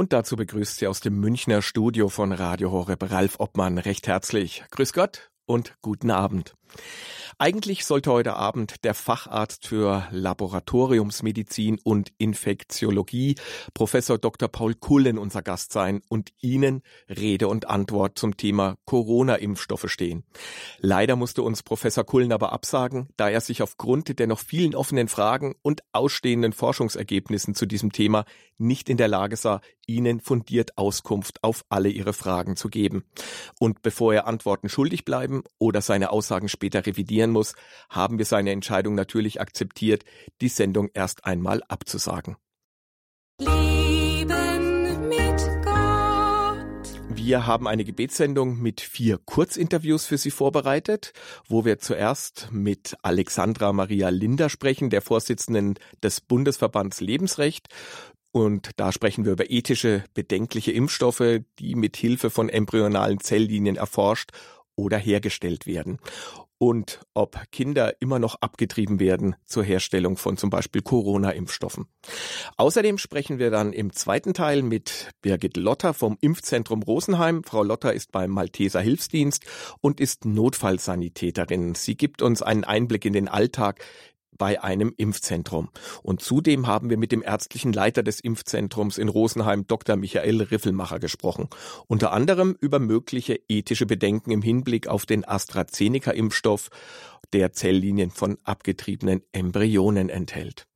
Und dazu begrüßt sie aus dem Münchner Studio von Radio Horeb Ralf Obmann recht herzlich. Grüß Gott und guten Abend. Eigentlich sollte heute Abend der Facharzt für Laboratoriumsmedizin und Infektiologie, Professor Dr. Paul Kullen, unser Gast sein und Ihnen Rede und Antwort zum Thema Corona-Impfstoffe stehen. Leider musste uns Professor Kullen aber absagen, da er sich aufgrund der noch vielen offenen Fragen und ausstehenden Forschungsergebnissen zu diesem Thema nicht in der Lage sah, Ihnen fundiert Auskunft auf alle Ihre Fragen zu geben. Und bevor er Antworten schuldig bleiben oder seine Aussagen später revidieren muss, haben wir seine Entscheidung natürlich akzeptiert, die Sendung erst einmal abzusagen. Leben mit Gott. Wir haben eine Gebetssendung mit vier Kurzinterviews für Sie vorbereitet, wo wir zuerst mit Alexandra Maria Linder sprechen, der Vorsitzenden des Bundesverbands Lebensrecht, und da sprechen wir über ethische, bedenkliche Impfstoffe, die mit Hilfe von embryonalen Zelllinien erforscht oder hergestellt werden. Und ob Kinder immer noch abgetrieben werden zur Herstellung von zum Beispiel Corona-Impfstoffen. Außerdem sprechen wir dann im zweiten Teil mit Birgit Lotter vom Impfzentrum Rosenheim. Frau Lotter ist beim Malteser Hilfsdienst und ist Notfallsanitäterin. Sie gibt uns einen Einblick in den Alltag bei einem Impfzentrum. Und zudem haben wir mit dem ärztlichen Leiter des Impfzentrums in Rosenheim, Dr. Michael Riffelmacher, gesprochen. Unter anderem über mögliche ethische Bedenken im Hinblick auf den AstraZeneca-Impfstoff, der Zelllinien von abgetriebenen Embryonen enthält.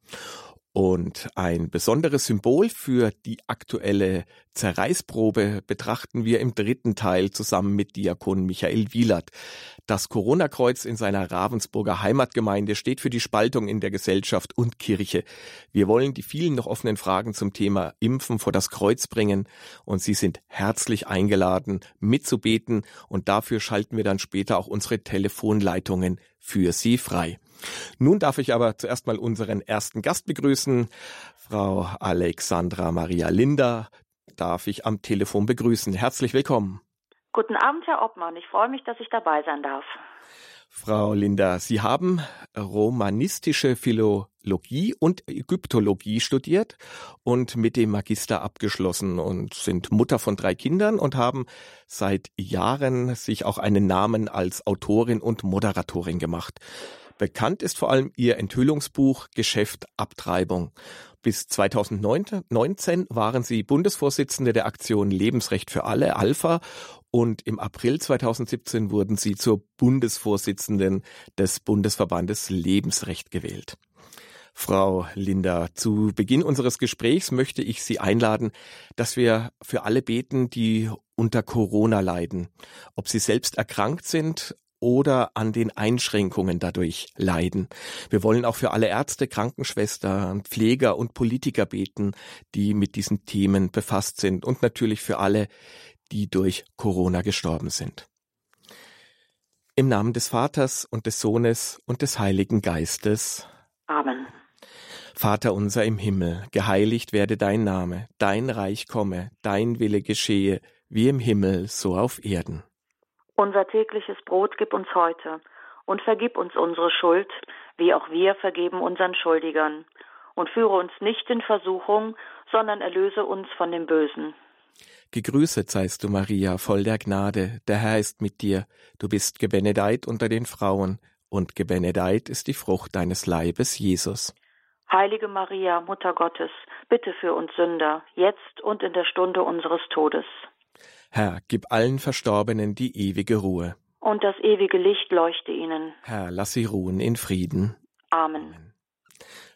Und ein besonderes Symbol für die aktuelle Zerreißprobe betrachten wir im dritten Teil zusammen mit Diakon Michael Wielert. Das Corona-Kreuz in seiner Ravensburger Heimatgemeinde steht für die Spaltung in der Gesellschaft und Kirche. Wir wollen die vielen noch offenen Fragen zum Thema Impfen vor das Kreuz bringen und Sie sind herzlich eingeladen, mitzubeten und dafür schalten wir dann später auch unsere Telefonleitungen für Sie frei. Nun darf ich aber zuerst mal unseren ersten Gast begrüßen. Frau Alexandra Maria Linder darf ich am Telefon begrüßen. Herzlich willkommen. Guten Abend, Herr Obmann. Ich freue mich, dass ich dabei sein darf. Frau Linder, Sie haben romanistische Philologie und Ägyptologie studiert und mit dem Magister abgeschlossen und sind Mutter von drei Kindern und haben seit Jahren sich auch einen Namen als Autorin und Moderatorin gemacht. Bekannt ist vor allem ihr Enthüllungsbuch Geschäft Abtreibung. Bis 2019 waren sie Bundesvorsitzende der Aktion Lebensrecht für alle, Alpha, und im April 2017 wurden sie zur Bundesvorsitzenden des Bundesverbandes Lebensrecht gewählt. Frau Linda, zu Beginn unseres Gesprächs möchte ich Sie einladen, dass wir für alle beten, die unter Corona leiden, ob sie selbst erkrankt sind oder an den Einschränkungen dadurch leiden. Wir wollen auch für alle Ärzte, Krankenschwestern, Pfleger und Politiker beten, die mit diesen Themen befasst sind und natürlich für alle, die durch Corona gestorben sind. Im Namen des Vaters und des Sohnes und des Heiligen Geistes. Amen. Vater unser im Himmel, geheiligt werde dein Name, dein Reich komme, dein Wille geschehe, wie im Himmel, so auf Erden. Unser tägliches Brot gib uns heute und vergib uns unsere Schuld, wie auch wir vergeben unseren Schuldigern. Und führe uns nicht in Versuchung, sondern erlöse uns von dem Bösen. Gegrüßet seist du, Maria, voll der Gnade, der Herr ist mit dir. Du bist gebenedeit unter den Frauen, und gebenedeit ist die Frucht deines Leibes, Jesus. Heilige Maria, Mutter Gottes, bitte für uns Sünder, jetzt und in der Stunde unseres Todes. Herr, gib allen Verstorbenen die ewige Ruhe. Und das ewige Licht leuchte ihnen. Herr, lass sie ruhen in Frieden. Amen.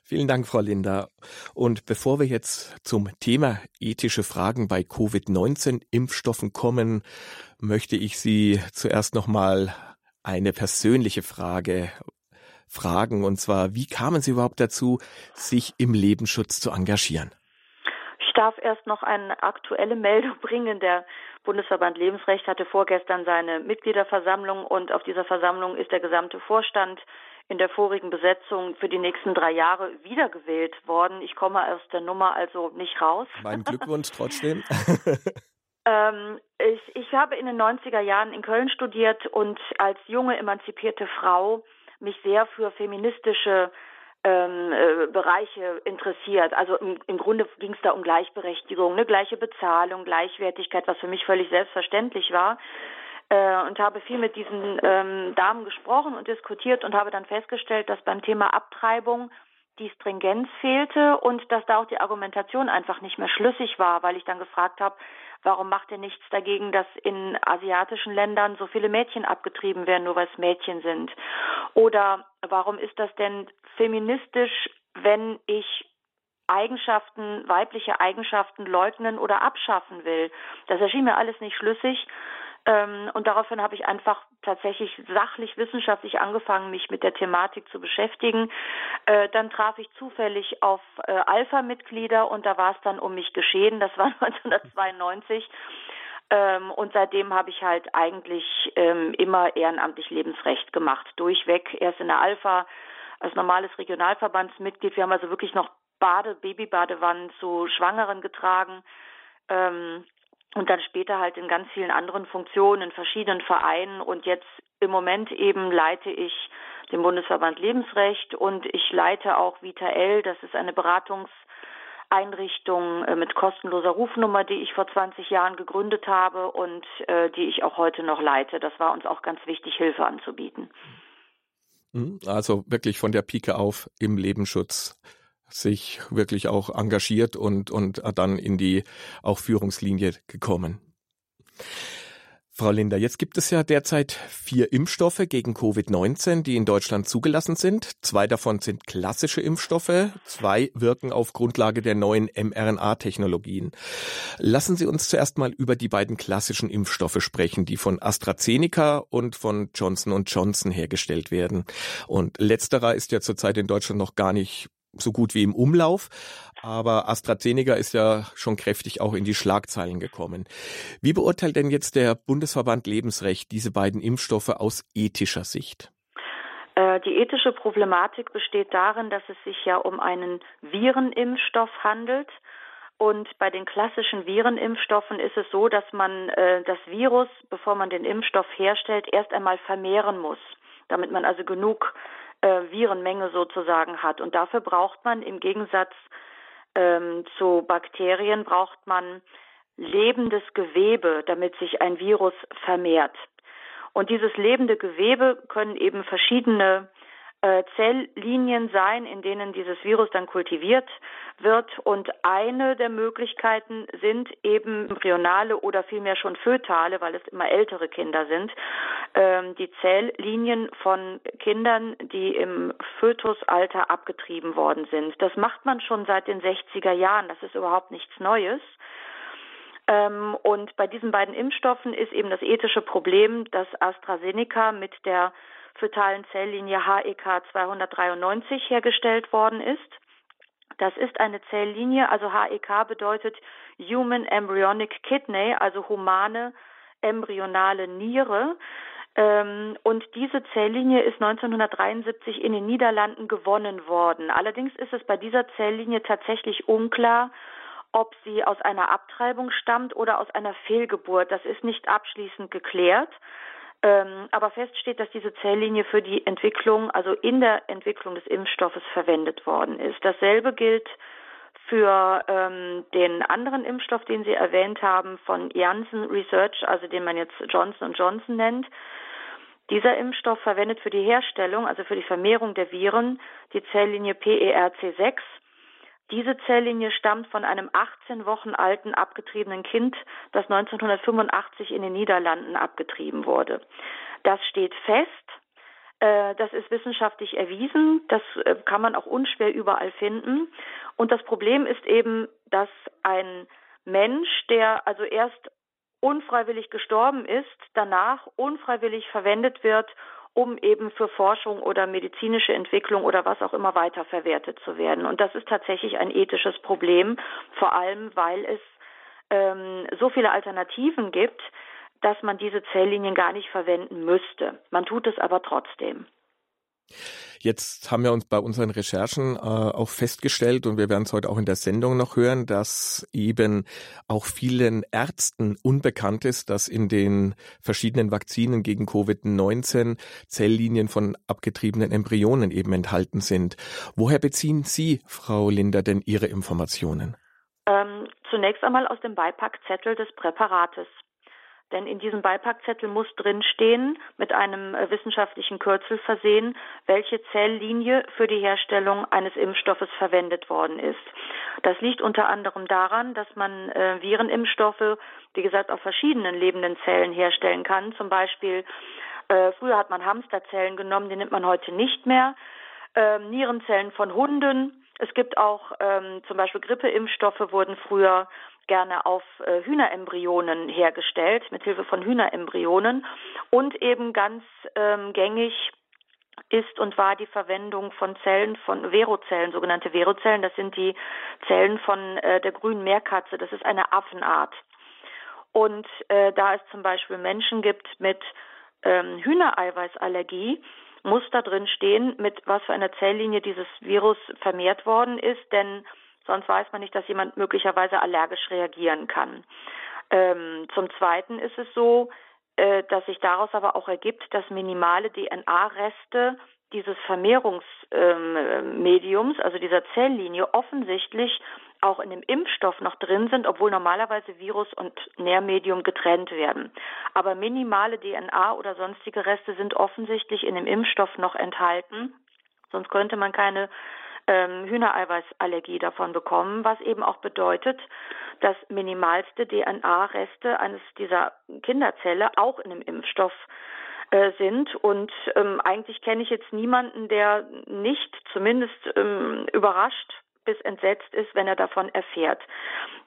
Vielen Dank, Frau Linda. Und bevor wir jetzt zum Thema ethische Fragen bei Covid-19-Impfstoffen kommen, möchte ich Sie zuerst nochmal eine persönliche Frage fragen. Und zwar, wie kamen Sie überhaupt dazu, sich im Lebensschutz zu engagieren? Ich darf erst noch eine aktuelle Meldung bringen. Der Bundesverband Lebensrecht hatte vorgestern seine Mitgliederversammlung und auf dieser Versammlung ist der gesamte Vorstand in der vorigen Besetzung für die nächsten drei Jahre wiedergewählt worden. Ich komme aus der Nummer also nicht raus. Mein Glückwunsch trotzdem. ähm, ich, ich habe in den 90er Jahren in Köln studiert und als junge emanzipierte Frau mich sehr für feministische ähm, äh, Bereiche interessiert. Also im, im Grunde ging es da um Gleichberechtigung, eine gleiche Bezahlung, Gleichwertigkeit, was für mich völlig selbstverständlich war. Äh, und habe viel mit diesen ähm, Damen gesprochen und diskutiert und habe dann festgestellt, dass beim Thema Abtreibung die Stringenz fehlte und dass da auch die Argumentation einfach nicht mehr schlüssig war, weil ich dann gefragt habe, warum macht ihr nichts dagegen, dass in asiatischen Ländern so viele Mädchen abgetrieben werden, nur weil es Mädchen sind? Oder warum ist das denn feministisch, wenn ich Eigenschaften, weibliche Eigenschaften leugnen oder abschaffen will? Das erschien mir alles nicht schlüssig. Ähm, und daraufhin habe ich einfach tatsächlich sachlich, wissenschaftlich angefangen, mich mit der Thematik zu beschäftigen. Äh, dann traf ich zufällig auf äh, Alpha-Mitglieder und da war es dann um mich geschehen. Das war 1992. Ähm, und seitdem habe ich halt eigentlich ähm, immer ehrenamtlich Lebensrecht gemacht, durchweg. Erst in der Alpha als normales Regionalverbandsmitglied. Wir haben also wirklich noch Bade, Babybadewannen zu Schwangeren getragen. Ähm, und dann später halt in ganz vielen anderen Funktionen, in verschiedenen Vereinen und jetzt im Moment eben leite ich den Bundesverband Lebensrecht und ich leite auch Vita L, das ist eine Beratungseinrichtung äh, mit kostenloser Rufnummer, die ich vor 20 Jahren gegründet habe und äh, die ich auch heute noch leite. Das war uns auch ganz wichtig, Hilfe anzubieten. Mhm. Also wirklich von der Pike auf im Lebensschutz sich wirklich auch engagiert und, und dann in die auch Führungslinie gekommen. Frau Linder, jetzt gibt es ja derzeit vier Impfstoffe gegen Covid-19, die in Deutschland zugelassen sind. Zwei davon sind klassische Impfstoffe, zwei wirken auf Grundlage der neuen mRNA-Technologien. Lassen Sie uns zuerst mal über die beiden klassischen Impfstoffe sprechen, die von AstraZeneca und von Johnson Johnson hergestellt werden. Und letzterer ist ja zurzeit in Deutschland noch gar nicht so gut wie im Umlauf. Aber AstraZeneca ist ja schon kräftig auch in die Schlagzeilen gekommen. Wie beurteilt denn jetzt der Bundesverband Lebensrecht diese beiden Impfstoffe aus ethischer Sicht? Äh, die ethische Problematik besteht darin, dass es sich ja um einen Virenimpfstoff handelt. Und bei den klassischen Virenimpfstoffen ist es so, dass man äh, das Virus, bevor man den Impfstoff herstellt, erst einmal vermehren muss, damit man also genug äh, Virenmenge sozusagen hat. Und dafür braucht man im Gegensatz ähm, zu Bakterien braucht man lebendes Gewebe, damit sich ein Virus vermehrt. Und dieses lebende Gewebe können eben verschiedene äh, Zelllinien sein, in denen dieses Virus dann kultiviert wird. Und eine der Möglichkeiten sind eben embryonale oder vielmehr schon fötale, weil es immer ältere Kinder sind, ähm, die Zelllinien von Kindern, die im Fötusalter abgetrieben worden sind. Das macht man schon seit den 60er Jahren. Das ist überhaupt nichts Neues. Ähm, und bei diesen beiden Impfstoffen ist eben das ethische Problem, dass AstraZeneca mit der fötalen Zelllinie HEK 293 hergestellt worden ist. Das ist eine Zelllinie, also HEK bedeutet Human Embryonic Kidney, also humane embryonale Niere. Ähm, und diese Zelllinie ist 1973 in den Niederlanden gewonnen worden. Allerdings ist es bei dieser Zelllinie tatsächlich unklar, ob sie aus einer Abtreibung stammt oder aus einer Fehlgeburt. Das ist nicht abschließend geklärt. Ähm, aber fest steht, dass diese Zelllinie für die Entwicklung, also in der Entwicklung des Impfstoffes verwendet worden ist. Dasselbe gilt für ähm, den anderen Impfstoff, den Sie erwähnt haben, von Janssen Research, also den man jetzt Johnson Johnson nennt. Dieser Impfstoff verwendet für die Herstellung, also für die Vermehrung der Viren, die Zelllinie PERC6 diese Zelllinie stammt von einem 18 Wochen alten abgetriebenen Kind, das 1985 in den Niederlanden abgetrieben wurde. Das steht fest. Äh, das ist wissenschaftlich erwiesen. Das äh, kann man auch unschwer überall finden. Und das Problem ist eben, dass ein Mensch, der also erst unfreiwillig gestorben ist, danach unfreiwillig verwendet wird, um eben für Forschung oder medizinische Entwicklung oder was auch immer weiterverwertet zu werden. Und das ist tatsächlich ein ethisches Problem, vor allem weil es ähm, so viele Alternativen gibt, dass man diese Zelllinien gar nicht verwenden müsste. Man tut es aber trotzdem. Jetzt haben wir uns bei unseren Recherchen äh, auch festgestellt, und wir werden es heute auch in der Sendung noch hören, dass eben auch vielen Ärzten unbekannt ist, dass in den verschiedenen Vakzinen gegen Covid-19 Zelllinien von abgetriebenen Embryonen eben enthalten sind. Woher beziehen Sie, Frau Linder, denn Ihre Informationen? Ähm, zunächst einmal aus dem Beipackzettel des Präparates. Denn in diesem Beipackzettel muss drinstehen, mit einem äh, wissenschaftlichen Kürzel versehen, welche Zelllinie für die Herstellung eines Impfstoffes verwendet worden ist. Das liegt unter anderem daran, dass man äh, Virenimpfstoffe, wie gesagt, auf verschiedenen lebenden Zellen herstellen kann. Zum Beispiel, äh, früher hat man Hamsterzellen genommen, die nimmt man heute nicht mehr. Äh, Nierenzellen von Hunden. Es gibt auch ähm, zum Beispiel Grippeimpfstoffe wurden früher gerne auf äh, Hühnerembryonen hergestellt, mit Hilfe von Hühnerembryonen und eben ganz ähm, gängig ist und war die Verwendung von Zellen von Verozellen, sogenannte Verozellen. Das sind die Zellen von äh, der grünen Meerkatze. Das ist eine Affenart. Und äh, da es zum Beispiel Menschen gibt mit ähm, Hühnereiweißallergie, muss da drin stehen, mit was für einer Zelllinie dieses Virus vermehrt worden ist, denn Sonst weiß man nicht, dass jemand möglicherweise allergisch reagieren kann. Ähm, zum Zweiten ist es so, äh, dass sich daraus aber auch ergibt, dass minimale DNA-Reste dieses Vermehrungsmediums, ähm, also dieser Zelllinie, offensichtlich auch in dem Impfstoff noch drin sind, obwohl normalerweise Virus und Nährmedium getrennt werden. Aber minimale DNA oder sonstige Reste sind offensichtlich in dem Impfstoff noch enthalten. Sonst könnte man keine ähm, Hühnereiweißallergie davon bekommen, was eben auch bedeutet, dass minimalste DNA-Reste eines dieser Kinderzelle auch in dem Impfstoff äh, sind. Und ähm, eigentlich kenne ich jetzt niemanden, der nicht zumindest ähm, überrascht bis entsetzt ist, wenn er davon erfährt.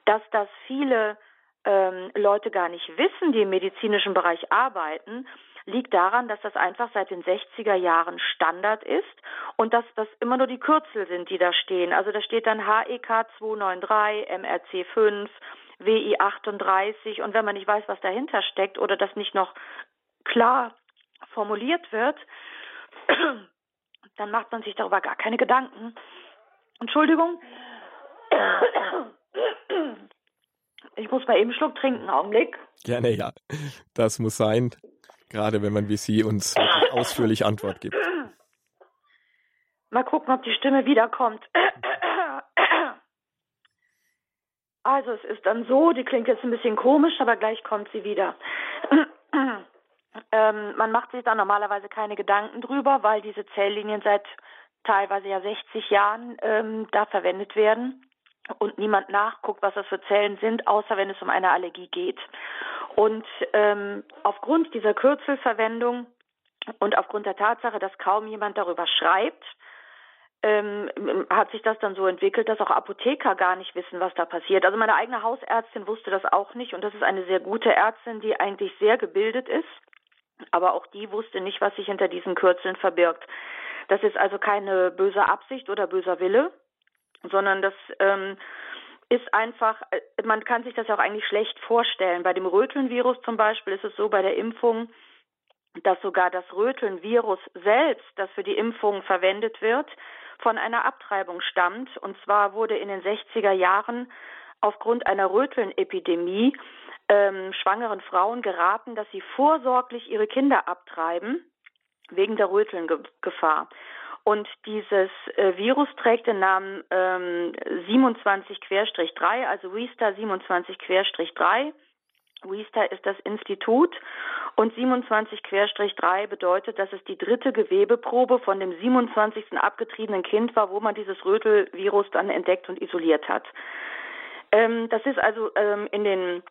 Dass das viele ähm, Leute gar nicht wissen, die im medizinischen Bereich arbeiten, liegt daran, dass das einfach seit den 60er Jahren Standard ist und dass das immer nur die Kürzel sind, die da stehen. Also da steht dann HEK 293, MRC 5, WI 38 und wenn man nicht weiß, was dahinter steckt oder das nicht noch klar formuliert wird, dann macht man sich darüber gar keine Gedanken. Entschuldigung. Ich muss mal eben einen Schluck trinken, Augenblick. Gerne, ja. Das muss sein. Gerade wenn man wie Sie uns ausführlich Antwort gibt. Mal gucken, ob die Stimme wiederkommt. Also es ist dann so, die klingt jetzt ein bisschen komisch, aber gleich kommt sie wieder. ähm, man macht sich da normalerweise keine Gedanken drüber, weil diese Zelllinien seit teilweise ja 60 Jahren ähm, da verwendet werden und niemand nachguckt, was das für Zellen sind, außer wenn es um eine Allergie geht. Und ähm, aufgrund dieser Kürzelverwendung und aufgrund der Tatsache, dass kaum jemand darüber schreibt, ähm, hat sich das dann so entwickelt, dass auch Apotheker gar nicht wissen, was da passiert. Also meine eigene Hausärztin wusste das auch nicht und das ist eine sehr gute Ärztin, die eigentlich sehr gebildet ist, aber auch die wusste nicht, was sich hinter diesen Kürzeln verbirgt. Das ist also keine böse Absicht oder böser Wille, sondern das ähm, ist einfach, äh, man kann sich das auch eigentlich schlecht vorstellen. Bei dem Rötelnvirus zum Beispiel ist es so bei der Impfung, dass sogar das Rötelnvirus selbst, das für die Impfung verwendet wird, von einer Abtreibung stammt. Und zwar wurde in den 60er Jahren aufgrund einer Rötelnepidemie ähm, schwangeren Frauen geraten, dass sie vorsorglich ihre Kinder abtreiben wegen der Rötelngefahr. Und dieses äh, Virus trägt den Namen ähm, 27-3, also WISTA 27-3. WISTA ist das Institut und 27-3 bedeutet, dass es die dritte Gewebeprobe von dem 27. abgetriebenen Kind war, wo man dieses Rötelvirus dann entdeckt und isoliert hat. Ähm, das ist also ähm, in den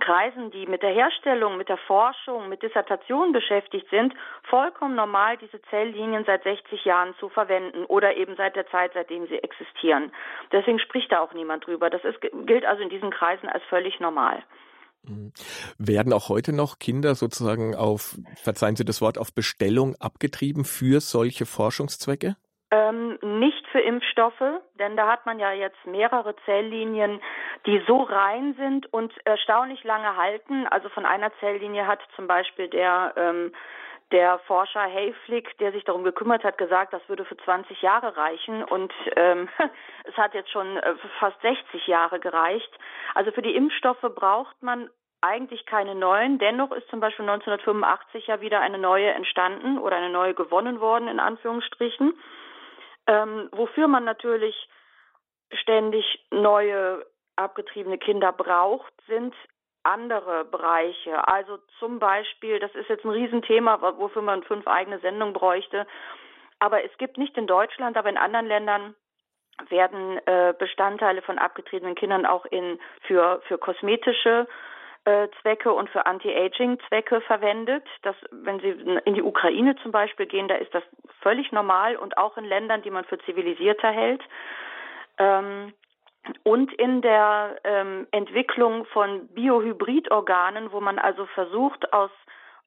Kreisen, die mit der Herstellung, mit der Forschung, mit Dissertationen beschäftigt sind, vollkommen normal, diese Zelllinien seit 60 Jahren zu verwenden oder eben seit der Zeit, seitdem sie existieren. Deswegen spricht da auch niemand drüber. Das ist, gilt also in diesen Kreisen als völlig normal. Mhm. Werden auch heute noch Kinder sozusagen auf, verzeihen Sie das Wort, auf Bestellung abgetrieben für solche Forschungszwecke? Ähm, nicht für Impfstoffe, denn da hat man ja jetzt mehrere Zelllinien, die so rein sind und erstaunlich lange halten. Also von einer Zelllinie hat zum Beispiel der ähm, der Forscher Hayflick, der sich darum gekümmert hat, gesagt, das würde für 20 Jahre reichen und ähm, es hat jetzt schon äh, fast 60 Jahre gereicht. Also für die Impfstoffe braucht man eigentlich keine neuen. Dennoch ist zum Beispiel 1985 ja wieder eine neue entstanden oder eine neue gewonnen worden, in Anführungsstrichen. Ähm, wofür man natürlich ständig neue abgetriebene Kinder braucht, sind andere Bereiche. Also zum Beispiel, das ist jetzt ein Riesenthema, wofür man fünf eigene Sendungen bräuchte. Aber es gibt nicht in Deutschland, aber in anderen Ländern werden äh, Bestandteile von abgetriebenen Kindern auch in für für kosmetische Zwecke und für Anti-Aging-Zwecke verwendet. Das, wenn Sie in die Ukraine zum Beispiel gehen, da ist das völlig normal und auch in Ländern, die man für zivilisierter hält. Ähm, und in der ähm, Entwicklung von Biohybridorganen, wo man also versucht, aus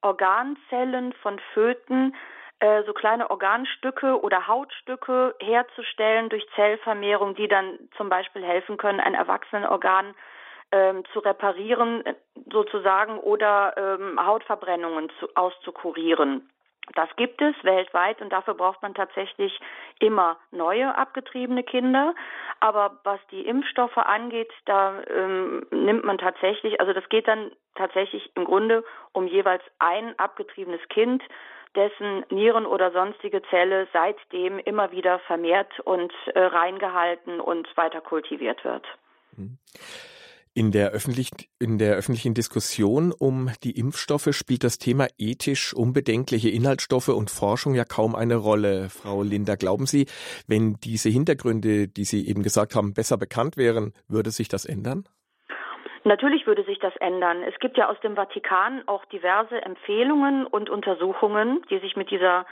Organzellen von Föten äh, so kleine Organstücke oder Hautstücke herzustellen durch Zellvermehrung, die dann zum Beispiel helfen können, ein Erwachsenenorgan ähm, zu reparieren äh, sozusagen oder ähm, Hautverbrennungen zu, auszukurieren. Das gibt es weltweit und dafür braucht man tatsächlich immer neue abgetriebene Kinder. Aber was die Impfstoffe angeht, da ähm, nimmt man tatsächlich, also das geht dann tatsächlich im Grunde um jeweils ein abgetriebenes Kind, dessen Nieren oder sonstige Zelle seitdem immer wieder vermehrt und äh, reingehalten und weiter kultiviert wird. Mhm. In der, öffentlich, in der öffentlichen Diskussion um die Impfstoffe spielt das Thema ethisch unbedenkliche Inhaltsstoffe und Forschung ja kaum eine Rolle. Frau Linder, glauben Sie, wenn diese Hintergründe, die Sie eben gesagt haben, besser bekannt wären, würde sich das ändern? Natürlich würde sich das ändern. Es gibt ja aus dem Vatikan auch diverse Empfehlungen und Untersuchungen, die sich mit dieser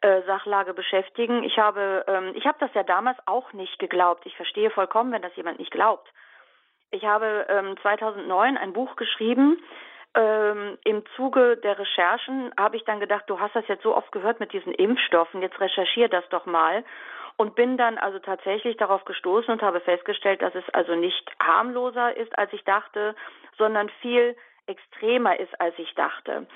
äh, Sachlage beschäftigen. Ich habe, ähm, ich habe das ja damals auch nicht geglaubt. Ich verstehe vollkommen, wenn das jemand nicht glaubt. Ich habe ähm, 2009 ein Buch geschrieben. Ähm, Im Zuge der Recherchen habe ich dann gedacht, du hast das jetzt so oft gehört mit diesen Impfstoffen, jetzt recherchier das doch mal. Und bin dann also tatsächlich darauf gestoßen und habe festgestellt, dass es also nicht harmloser ist, als ich dachte, sondern viel extremer ist, als ich dachte.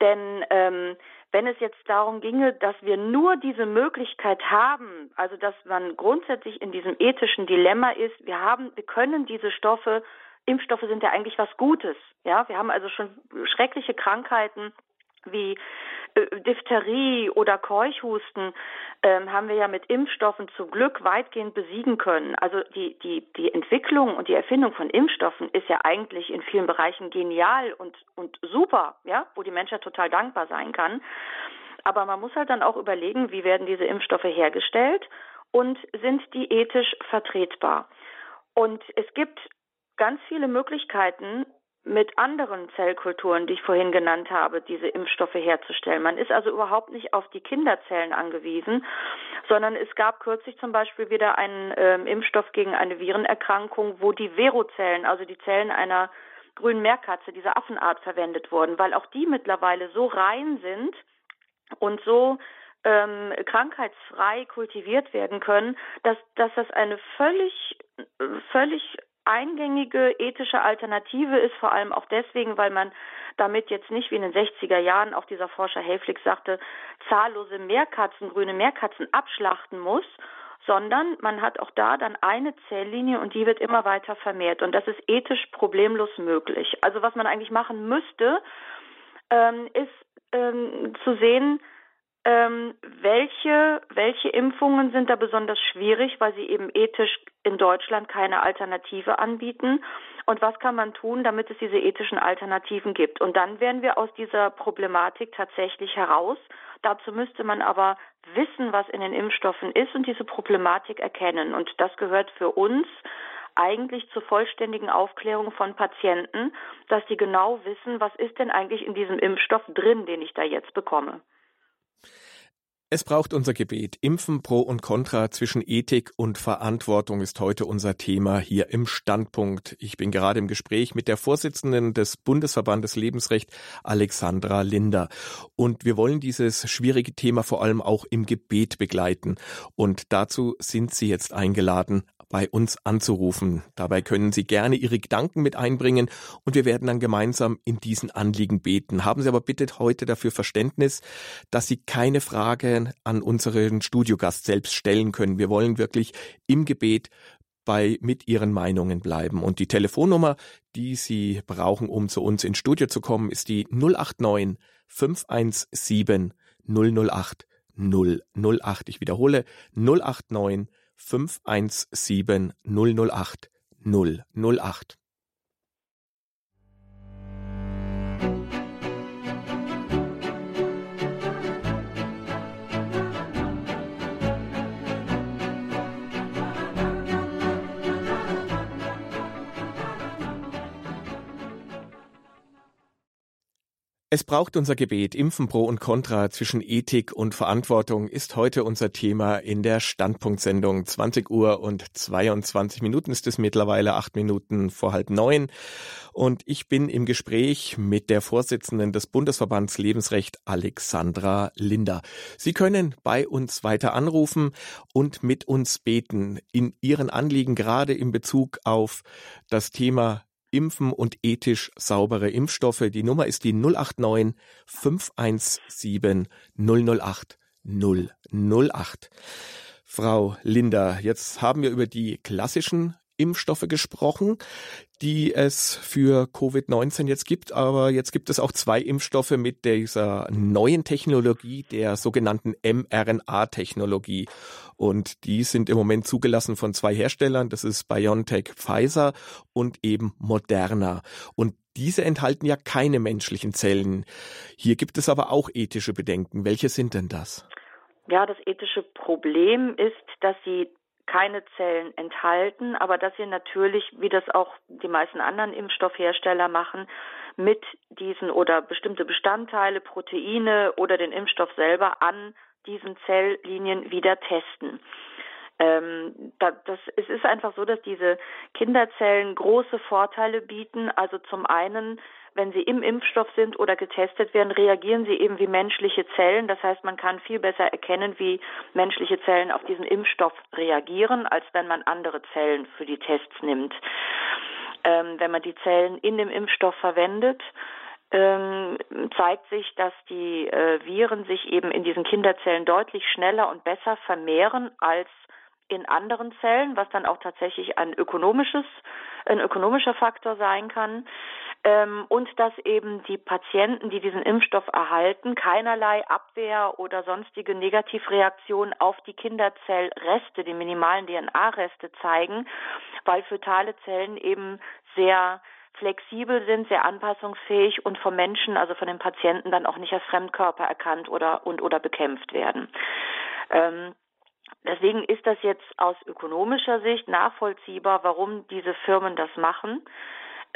Denn ähm, wenn es jetzt darum ginge, dass wir nur diese Möglichkeit haben, also dass man grundsätzlich in diesem ethischen Dilemma ist, wir haben, wir können diese Stoffe, Impfstoffe sind ja eigentlich was Gutes, ja, wir haben also schon schreckliche Krankheiten wie Diphtherie oder Keuchhusten ähm, haben wir ja mit Impfstoffen zum Glück weitgehend besiegen können. Also die, die, die Entwicklung und die Erfindung von Impfstoffen ist ja eigentlich in vielen Bereichen genial und, und super, ja, wo die Menschheit total dankbar sein kann. Aber man muss halt dann auch überlegen, wie werden diese Impfstoffe hergestellt und sind die ethisch vertretbar. Und es gibt ganz viele Möglichkeiten, mit anderen Zellkulturen, die ich vorhin genannt habe, diese Impfstoffe herzustellen. Man ist also überhaupt nicht auf die Kinderzellen angewiesen, sondern es gab kürzlich zum Beispiel wieder einen ähm, Impfstoff gegen eine Virenerkrankung, wo die Verozellen, also die Zellen einer grünen Meerkatze, dieser Affenart verwendet wurden, weil auch die mittlerweile so rein sind und so ähm, krankheitsfrei kultiviert werden können, dass, dass das eine völlig, völlig eingängige ethische Alternative ist, vor allem auch deswegen, weil man damit jetzt nicht wie in den 60er Jahren, auch dieser Forscher Helflich sagte, zahllose Meerkatzen, grüne Meerkatzen abschlachten muss, sondern man hat auch da dann eine Zelllinie und die wird immer weiter vermehrt. Und das ist ethisch problemlos möglich. Also was man eigentlich machen müsste, ähm, ist ähm, zu sehen, ähm, welche, welche Impfungen sind da besonders schwierig, weil sie eben ethisch in Deutschland keine Alternative anbieten? Und was kann man tun, damit es diese ethischen Alternativen gibt? Und dann wären wir aus dieser Problematik tatsächlich heraus. Dazu müsste man aber wissen, was in den Impfstoffen ist und diese Problematik erkennen. Und das gehört für uns eigentlich zur vollständigen Aufklärung von Patienten, dass sie genau wissen, was ist denn eigentlich in diesem Impfstoff drin, den ich da jetzt bekomme. Es braucht unser Gebet. Impfen pro und contra zwischen Ethik und Verantwortung ist heute unser Thema hier im Standpunkt. Ich bin gerade im Gespräch mit der Vorsitzenden des Bundesverbandes Lebensrecht, Alexandra Linder. Und wir wollen dieses schwierige Thema vor allem auch im Gebet begleiten. Und dazu sind Sie jetzt eingeladen bei uns anzurufen. Dabei können Sie gerne Ihre Gedanken mit einbringen und wir werden dann gemeinsam in diesen Anliegen beten. Haben Sie aber bitte heute dafür Verständnis, dass Sie keine Frage an unseren Studiogast selbst stellen können. Wir wollen wirklich im Gebet bei mit Ihren Meinungen bleiben. Und die Telefonnummer, die Sie brauchen, um zu uns ins Studio zu kommen, ist die 089 517 008 008. Ich wiederhole 089 517 008 008. Es braucht unser Gebet. Impfen pro und contra zwischen Ethik und Verantwortung ist heute unser Thema in der Standpunktsendung. 20 Uhr und 22 Minuten ist es mittlerweile, acht Minuten vor halb neun. Und ich bin im Gespräch mit der Vorsitzenden des Bundesverbands Lebensrecht, Alexandra Linder. Sie können bei uns weiter anrufen und mit uns beten in Ihren Anliegen, gerade in Bezug auf das Thema Impfen und ethisch saubere Impfstoffe. Die Nummer ist die 089 517 008 008. Frau Linder, jetzt haben wir über die klassischen Impfstoffe gesprochen, die es für Covid-19 jetzt gibt. Aber jetzt gibt es auch zwei Impfstoffe mit dieser neuen Technologie, der sogenannten mRNA-Technologie. Und die sind im Moment zugelassen von zwei Herstellern. Das ist BioNTech Pfizer und eben Moderna. Und diese enthalten ja keine menschlichen Zellen. Hier gibt es aber auch ethische Bedenken. Welche sind denn das? Ja, das ethische Problem ist, dass sie keine Zellen enthalten, aber dass sie natürlich, wie das auch die meisten anderen Impfstoffhersteller machen, mit diesen oder bestimmte Bestandteile, Proteine oder den Impfstoff selber an diesen Zelllinien wieder testen. Ähm, da, das, es ist einfach so, dass diese Kinderzellen große Vorteile bieten. Also zum einen wenn sie im Impfstoff sind oder getestet werden, reagieren sie eben wie menschliche Zellen. Das heißt, man kann viel besser erkennen, wie menschliche Zellen auf diesen Impfstoff reagieren, als wenn man andere Zellen für die Tests nimmt. Ähm, wenn man die Zellen in dem Impfstoff verwendet, ähm, zeigt sich, dass die äh, Viren sich eben in diesen Kinderzellen deutlich schneller und besser vermehren als in anderen Zellen, was dann auch tatsächlich ein ökonomisches, ein ökonomischer Faktor sein kann und dass eben die Patienten, die diesen Impfstoff erhalten, keinerlei Abwehr oder sonstige Negativreaktionen auf die Kinderzellreste, die minimalen DNA-Reste zeigen, weil fötale Zellen eben sehr flexibel sind, sehr anpassungsfähig und vom Menschen, also von den Patienten, dann auch nicht als Fremdkörper erkannt oder und oder bekämpft werden. Ähm, Deswegen ist das jetzt aus ökonomischer Sicht nachvollziehbar, warum diese Firmen das machen.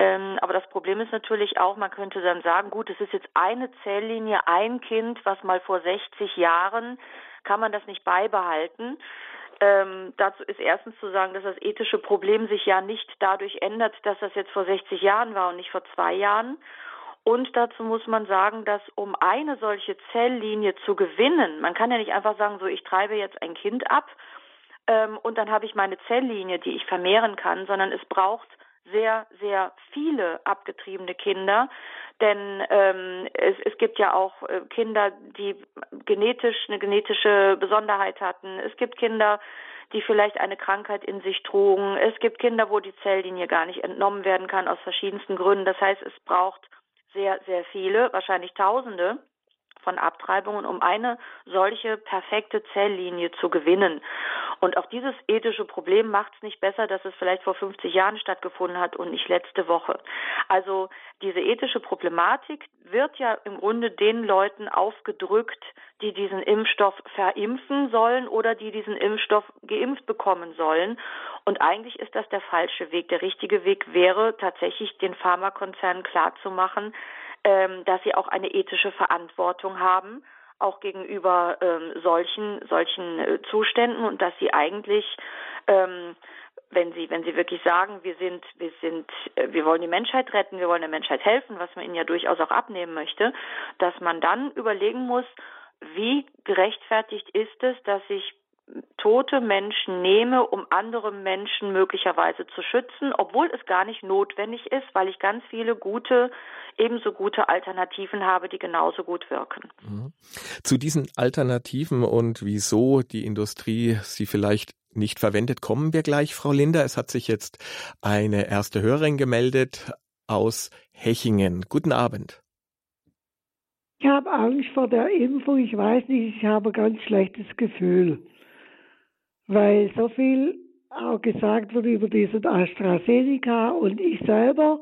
Ähm, aber das Problem ist natürlich auch, man könnte dann sagen, gut, es ist jetzt eine Zelllinie, ein Kind, was mal vor 60 Jahren, kann man das nicht beibehalten. Ähm, dazu ist erstens zu sagen, dass das ethische Problem sich ja nicht dadurch ändert, dass das jetzt vor 60 Jahren war und nicht vor zwei Jahren. Und dazu muss man sagen, dass um eine solche Zelllinie zu gewinnen, man kann ja nicht einfach sagen, so ich treibe jetzt ein Kind ab ähm, und dann habe ich meine Zelllinie, die ich vermehren kann, sondern es braucht sehr, sehr viele abgetriebene Kinder, denn ähm, es, es gibt ja auch äh, Kinder, die genetisch eine genetische Besonderheit hatten. Es gibt Kinder, die vielleicht eine Krankheit in sich trugen. Es gibt Kinder, wo die Zelllinie gar nicht entnommen werden kann aus verschiedensten Gründen. Das heißt, es braucht sehr, sehr viele, wahrscheinlich Tausende von Abtreibungen, um eine solche perfekte Zelllinie zu gewinnen. Und auch dieses ethische Problem macht es nicht besser, dass es vielleicht vor 50 Jahren stattgefunden hat und nicht letzte Woche. Also diese ethische Problematik wird ja im Grunde den Leuten aufgedrückt, die diesen Impfstoff verimpfen sollen oder die diesen Impfstoff geimpft bekommen sollen. Und eigentlich ist das der falsche Weg. Der richtige Weg wäre tatsächlich den Pharmakonzernen klarzumachen, ähm, dass sie auch eine ethische Verantwortung haben, auch gegenüber ähm, solchen solchen äh, Zuständen und dass sie eigentlich ähm, wenn sie wenn sie wirklich sagen wir sind wir sind äh, wir wollen die Menschheit retten wir wollen der Menschheit helfen was man ihnen ja durchaus auch abnehmen möchte dass man dann überlegen muss wie gerechtfertigt ist es dass sich tote Menschen nehme, um andere Menschen möglicherweise zu schützen, obwohl es gar nicht notwendig ist, weil ich ganz viele gute, ebenso gute Alternativen habe, die genauso gut wirken. Mhm. Zu diesen Alternativen und wieso die Industrie sie vielleicht nicht verwendet, kommen wir gleich, Frau Linder. Es hat sich jetzt eine erste Hörerin gemeldet aus Hechingen. Guten Abend. Ich habe Angst vor der Impfung. Ich weiß nicht, ich habe ein ganz schlechtes Gefühl weil so viel auch gesagt wird über diesen AstraZeneca und ich selber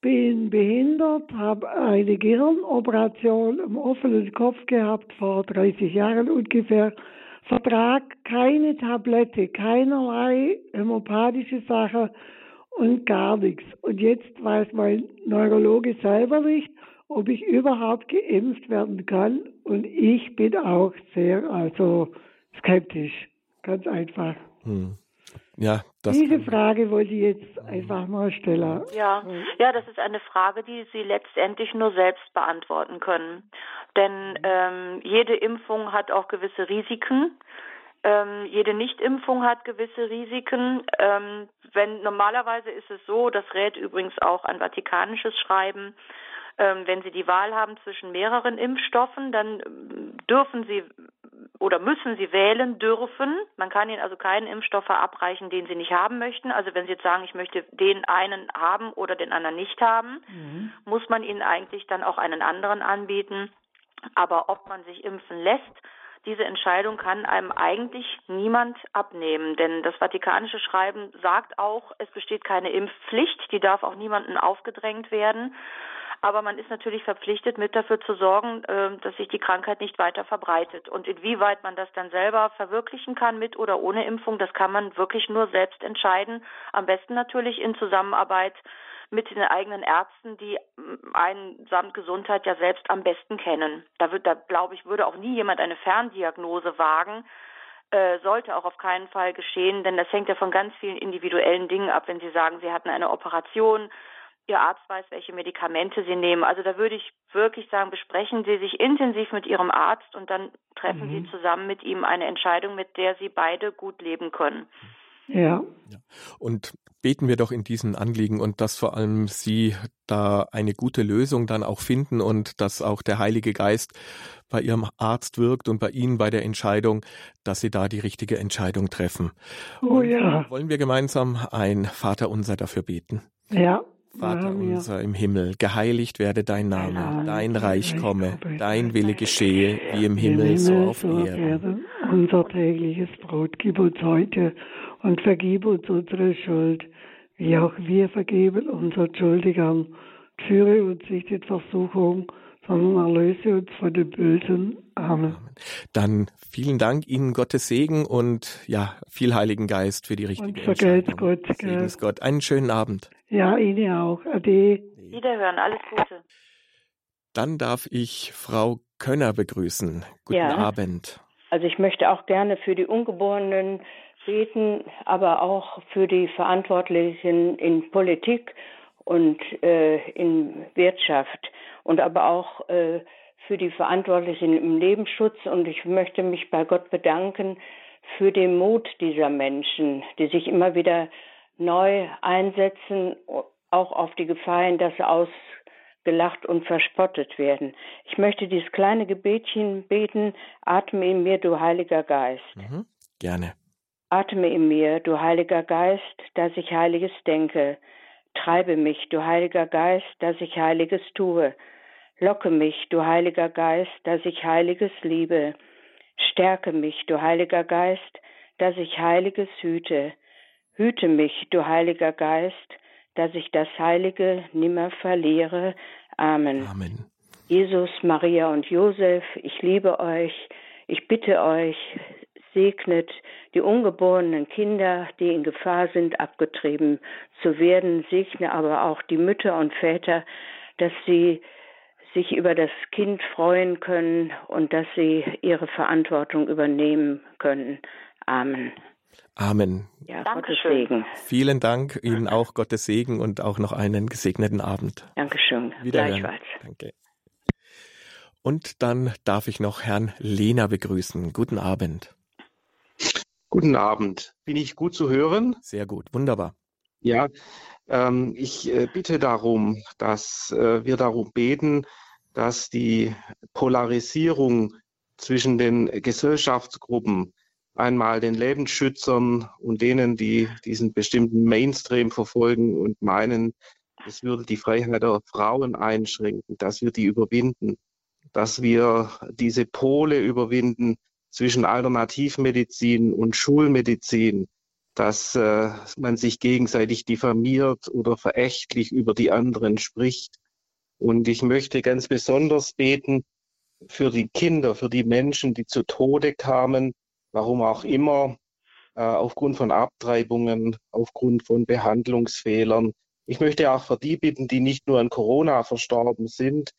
bin behindert, habe eine Gehirnoperation im offenen Kopf gehabt vor 30 Jahren ungefähr, vertrag keine Tablette, keinerlei homöopathische Sache und gar nichts. Und jetzt weiß mein Neurologe selber nicht, ob ich überhaupt geimpft werden kann und ich bin auch sehr also skeptisch. Ganz einfach. Hm. Ja, Diese Frage wollte ich jetzt einfach mal stellen. Ja, ja, das ist eine Frage, die Sie letztendlich nur selbst beantworten können. Denn ähm, jede Impfung hat auch gewisse Risiken. Ähm, jede Nichtimpfung hat gewisse Risiken. Ähm, wenn normalerweise ist es so, das rät übrigens auch ein vatikanisches Schreiben, wenn Sie die Wahl haben zwischen mehreren Impfstoffen, dann ähm, dürfen Sie oder müssen sie wählen dürfen. Man kann ihnen also keinen Impfstoff verabreichen, den sie nicht haben möchten. Also wenn sie jetzt sagen, ich möchte den einen haben oder den anderen nicht haben, mhm. muss man ihnen eigentlich dann auch einen anderen anbieten. Aber ob man sich impfen lässt, diese Entscheidung kann einem eigentlich niemand abnehmen, denn das Vatikanische Schreiben sagt auch, es besteht keine Impfpflicht, die darf auch niemandem aufgedrängt werden. Aber man ist natürlich verpflichtet, mit dafür zu sorgen, ähm, dass sich die Krankheit nicht weiter verbreitet. Und inwieweit man das dann selber verwirklichen kann, mit oder ohne Impfung, das kann man wirklich nur selbst entscheiden. Am besten natürlich in Zusammenarbeit mit den eigenen Ärzten, die mm, einen samt Gesundheit ja selbst am besten kennen. Da wird, da glaube ich, würde auch nie jemand eine Ferndiagnose wagen, äh, sollte auch auf keinen Fall geschehen, denn das hängt ja von ganz vielen individuellen Dingen ab. Wenn Sie sagen, Sie hatten eine Operation, Ihr Arzt weiß, welche Medikamente Sie nehmen. Also da würde ich wirklich sagen, besprechen Sie sich intensiv mit Ihrem Arzt und dann treffen mhm. Sie zusammen mit ihm eine Entscheidung, mit der Sie beide gut leben können. Ja. ja. Und beten wir doch in diesen Anliegen und dass vor allem Sie da eine gute Lösung dann auch finden und dass auch der Heilige Geist bei Ihrem Arzt wirkt und bei Ihnen bei der Entscheidung, dass Sie da die richtige Entscheidung treffen. Oh und ja. Wollen wir gemeinsam ein Vater unser dafür beten? Ja. Vater unser im Himmel, geheiligt werde dein Name, dein Reich komme, dein Wille geschehe, wie im Himmel, so auf Erden. Unser tägliches Brot gib uns heute und vergib uns unsere Schuld, wie auch wir vergeben unseren Schuldigern. Führe uns nicht in Versuchung, sondern erlöse uns von dem Bösen. Amen. Dann vielen Dank Ihnen, Gottes Segen und ja, viel Heiligen Geist für die richtige und Entscheidung. Gott, Segens Gott. Einen schönen Abend. Ja, Ihnen auch. Ade. Wiederhören, alles Gute. Dann darf ich Frau Könner begrüßen. Guten ja. Abend. Also ich möchte auch gerne für die Ungeborenen beten, aber auch für die Verantwortlichen in Politik und äh, in Wirtschaft und aber auch äh, für die Verantwortlichen im Lebensschutz. Und ich möchte mich bei Gott bedanken für den Mut dieser Menschen, die sich immer wieder neu einsetzen, auch auf die Gefahr hin, dass sie ausgelacht und verspottet werden. Ich möchte dieses kleine Gebetchen beten, atme in mir, du Heiliger Geist. Mhm, gerne. Atme in mir, du Heiliger Geist, dass ich Heiliges denke. Treibe mich, du Heiliger Geist, dass ich Heiliges tue. Locke mich, du Heiliger Geist, dass ich Heiliges liebe. Stärke mich, du Heiliger Geist, dass ich Heiliges hüte. Hüte mich, du Heiliger Geist, dass ich das Heilige nimmer verliere. Amen. Amen. Jesus, Maria und Josef, ich liebe euch. Ich bitte euch, segnet die ungeborenen Kinder, die in Gefahr sind, abgetrieben zu werden. Segne aber auch die Mütter und Väter, dass sie sich über das Kind freuen können und dass sie ihre Verantwortung übernehmen können. Amen. Amen. Ja, Gottes Segen. Vielen Dank, Ihnen auch Gottes Segen und auch noch einen gesegneten Abend. Dankeschön. Wiederhören. Gleichfalls. Danke. Und dann darf ich noch Herrn Lehner begrüßen. Guten Abend. Guten Abend. Bin ich gut zu hören? Sehr gut, wunderbar. Ja, ähm, ich äh, bitte darum, dass äh, wir darum beten, dass die Polarisierung zwischen den Gesellschaftsgruppen, einmal den Lebensschützern und denen, die diesen bestimmten Mainstream verfolgen und meinen, es würde die Freiheit der Frauen einschränken, dass wir die überwinden, dass wir diese Pole überwinden, zwischen Alternativmedizin und Schulmedizin, dass äh, man sich gegenseitig diffamiert oder verächtlich über die anderen spricht. Und ich möchte ganz besonders beten für die Kinder, für die Menschen, die zu Tode kamen, warum auch immer, äh, aufgrund von Abtreibungen, aufgrund von Behandlungsfehlern. Ich möchte auch für die bitten, die nicht nur an Corona verstorben sind,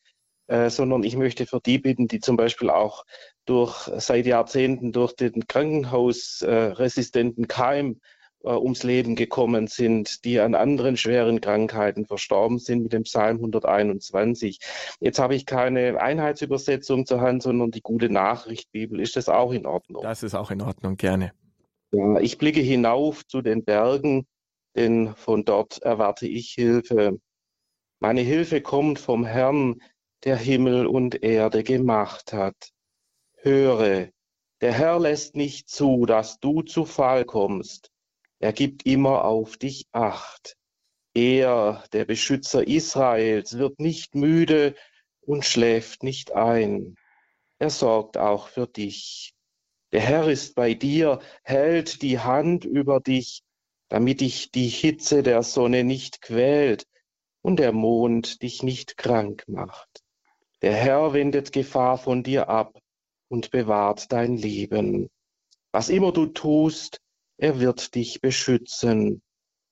äh, sondern ich möchte für die bitten, die zum Beispiel auch durch seit Jahrzehnten durch den krankenhausresistenten Keim äh, ums Leben gekommen sind, die an anderen schweren Krankheiten verstorben sind mit dem Psalm 121. Jetzt habe ich keine Einheitsübersetzung zur Hand, sondern die gute Nachricht Bibel. Ist das auch in Ordnung? Das ist auch in Ordnung, gerne. Ja, ich blicke hinauf zu den Bergen, denn von dort erwarte ich Hilfe. Meine Hilfe kommt vom Herrn, der Himmel und Erde gemacht hat. Höre, der Herr lässt nicht zu, dass du zu Fall kommst. Er gibt immer auf dich acht. Er, der Beschützer Israels, wird nicht müde und schläft nicht ein. Er sorgt auch für dich. Der Herr ist bei dir, hält die Hand über dich, damit dich die Hitze der Sonne nicht quält und der Mond dich nicht krank macht. Der Herr wendet Gefahr von dir ab und bewahrt dein Leben. Was immer du tust, er wird dich beschützen,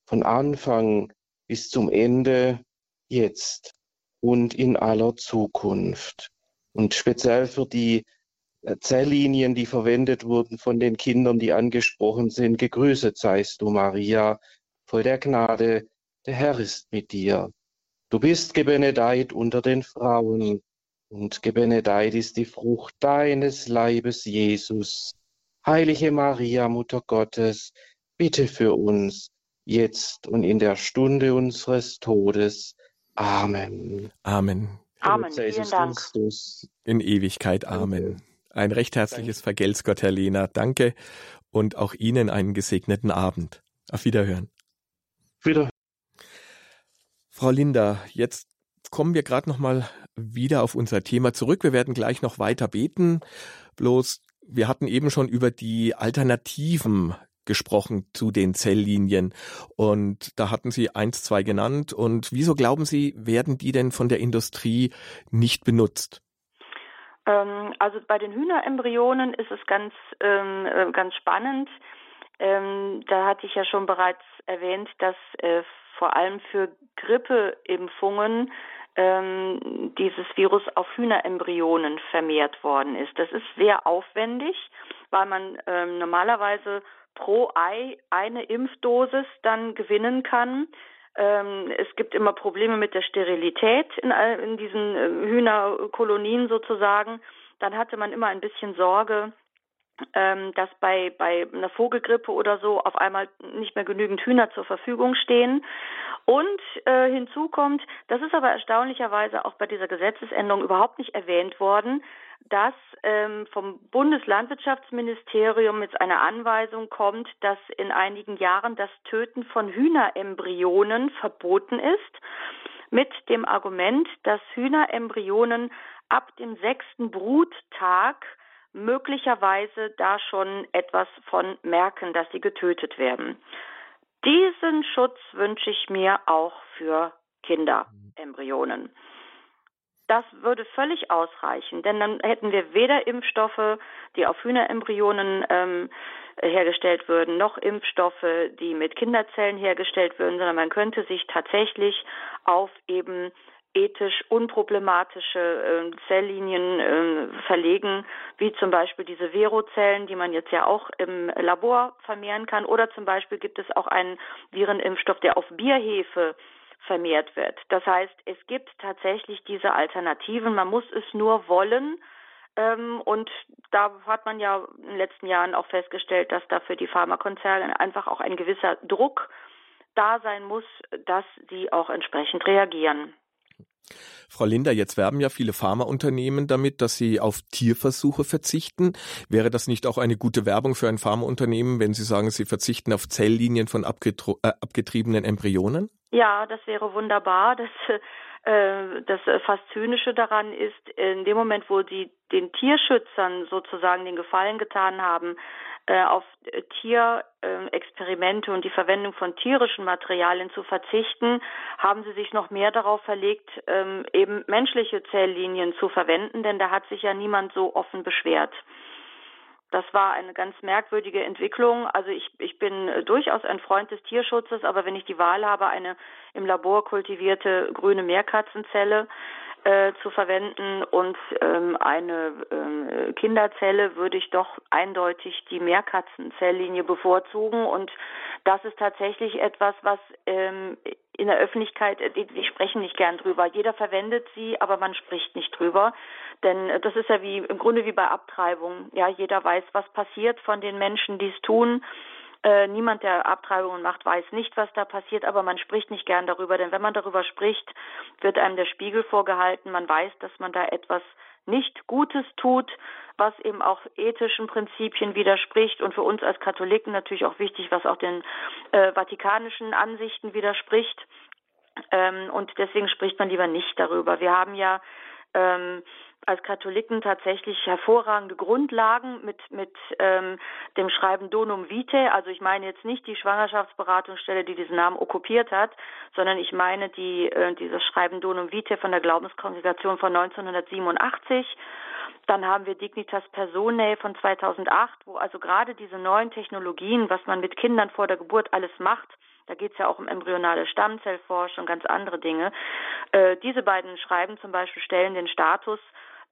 von Anfang bis zum Ende, jetzt und in aller Zukunft. Und speziell für die äh, Zelllinien, die verwendet wurden von den Kindern, die angesprochen sind, gegrüßet seist du, Maria, voll der Gnade, der Herr ist mit dir. Du bist gebenedeit unter den Frauen und gebenedeit ist die Frucht deines Leibes, Jesus. Heilige Maria, Mutter Gottes, bitte für uns, jetzt und in der Stunde unseres Todes. Amen. Amen. Amen. Vielen Dank. In Ewigkeit. Amen. Ein recht herzliches Vergelt's Gott, Herr Lehner. Danke und auch Ihnen einen gesegneten Abend. Auf Wiederhören. Wieder. Frau Linda, jetzt kommen wir gerade noch mal wieder auf unser Thema zurück. Wir werden gleich noch weiter beten. Bloß, wir hatten eben schon über die Alternativen gesprochen zu den Zelllinien. Und da hatten Sie eins, zwei genannt. Und wieso glauben Sie, werden die denn von der Industrie nicht benutzt? Ähm, also bei den Hühnerembryonen ist es ganz, ähm, äh, ganz spannend. Ähm, da hatte ich ja schon bereits erwähnt, dass äh, vor allem für Grippeimpfungen ähm, dieses Virus auf Hühnerembryonen vermehrt worden ist. Das ist sehr aufwendig, weil man ähm, normalerweise pro Ei eine Impfdosis dann gewinnen kann. Ähm, es gibt immer Probleme mit der Sterilität in, in diesen äh, Hühnerkolonien sozusagen. Dann hatte man immer ein bisschen Sorge, ähm, dass bei, bei einer Vogelgrippe oder so auf einmal nicht mehr genügend Hühner zur Verfügung stehen. Und äh, hinzu kommt, das ist aber erstaunlicherweise auch bei dieser Gesetzesänderung überhaupt nicht erwähnt worden, dass ähm, vom Bundeslandwirtschaftsministerium jetzt eine Anweisung kommt, dass in einigen Jahren das Töten von Hühnerembryonen verboten ist, mit dem Argument, dass Hühnerembryonen ab dem sechsten Bruttag möglicherweise da schon etwas von merken, dass sie getötet werden. Diesen Schutz wünsche ich mir auch für Kinderembryonen. Das würde völlig ausreichen, denn dann hätten wir weder Impfstoffe, die auf Hühnerembryonen ähm, hergestellt würden, noch Impfstoffe, die mit Kinderzellen hergestellt würden, sondern man könnte sich tatsächlich auf eben ethisch unproblematische äh, Zelllinien äh, verlegen, wie zum Beispiel diese Verozellen, die man jetzt ja auch im Labor vermehren kann. Oder zum Beispiel gibt es auch einen Virenimpfstoff, der auf Bierhefe vermehrt wird. Das heißt, es gibt tatsächlich diese Alternativen. Man muss es nur wollen. Ähm, und da hat man ja in den letzten Jahren auch festgestellt, dass da für die Pharmakonzerne einfach auch ein gewisser Druck da sein muss, dass sie auch entsprechend reagieren. Frau Linder, jetzt werben ja viele Pharmaunternehmen damit, dass sie auf Tierversuche verzichten. Wäre das nicht auch eine gute Werbung für ein Pharmaunternehmen, wenn Sie sagen, Sie verzichten auf Zelllinien von äh, abgetriebenen Embryonen? Ja, das wäre wunderbar. Das äh, das äh, fast zynische daran ist, in dem Moment, wo sie den Tierschützern sozusagen den Gefallen getan haben, auf Tierexperimente und die Verwendung von tierischen Materialien zu verzichten, haben sie sich noch mehr darauf verlegt, ähm, eben menschliche Zelllinien zu verwenden, denn da hat sich ja niemand so offen beschwert. Das war eine ganz merkwürdige Entwicklung. Also ich, ich bin äh, durchaus ein Freund des Tierschutzes, aber wenn ich die Wahl habe, eine im Labor kultivierte grüne Meerkatzenzelle äh, zu verwenden und ähm, eine äh, Kinderzelle, würde ich doch eindeutig die Meerkatzenzellinie bevorzugen. Und das ist tatsächlich etwas, was ähm, in der Öffentlichkeit, äh, die sprechen nicht gern drüber. Jeder verwendet sie, aber man spricht nicht drüber. Denn äh, das ist ja wie im Grunde wie bei Abtreibung. Ja, jeder weiß, was passiert von den Menschen, die es tun. Äh, niemand, der Abtreibungen macht, weiß nicht, was da passiert, aber man spricht nicht gern darüber, denn wenn man darüber spricht, wird einem der Spiegel vorgehalten. Man weiß, dass man da etwas nicht Gutes tut, was eben auch ethischen Prinzipien widerspricht und für uns als Katholiken natürlich auch wichtig, was auch den äh, vatikanischen Ansichten widerspricht. Ähm, und deswegen spricht man lieber nicht darüber. Wir haben ja ähm, als Katholiken tatsächlich hervorragende Grundlagen mit mit ähm, dem Schreiben Donum Vitae. Also ich meine jetzt nicht die Schwangerschaftsberatungsstelle, die diesen Namen okkupiert hat, sondern ich meine die äh, dieses Schreiben Donum Vitae von der Glaubenskongregation von 1987. Dann haben wir Dignitas Personae von 2008, wo also gerade diese neuen Technologien, was man mit Kindern vor der Geburt alles macht, da geht es ja auch um embryonale Stammzellforschung, ganz andere Dinge. Äh, diese beiden Schreiben zum Beispiel stellen den Status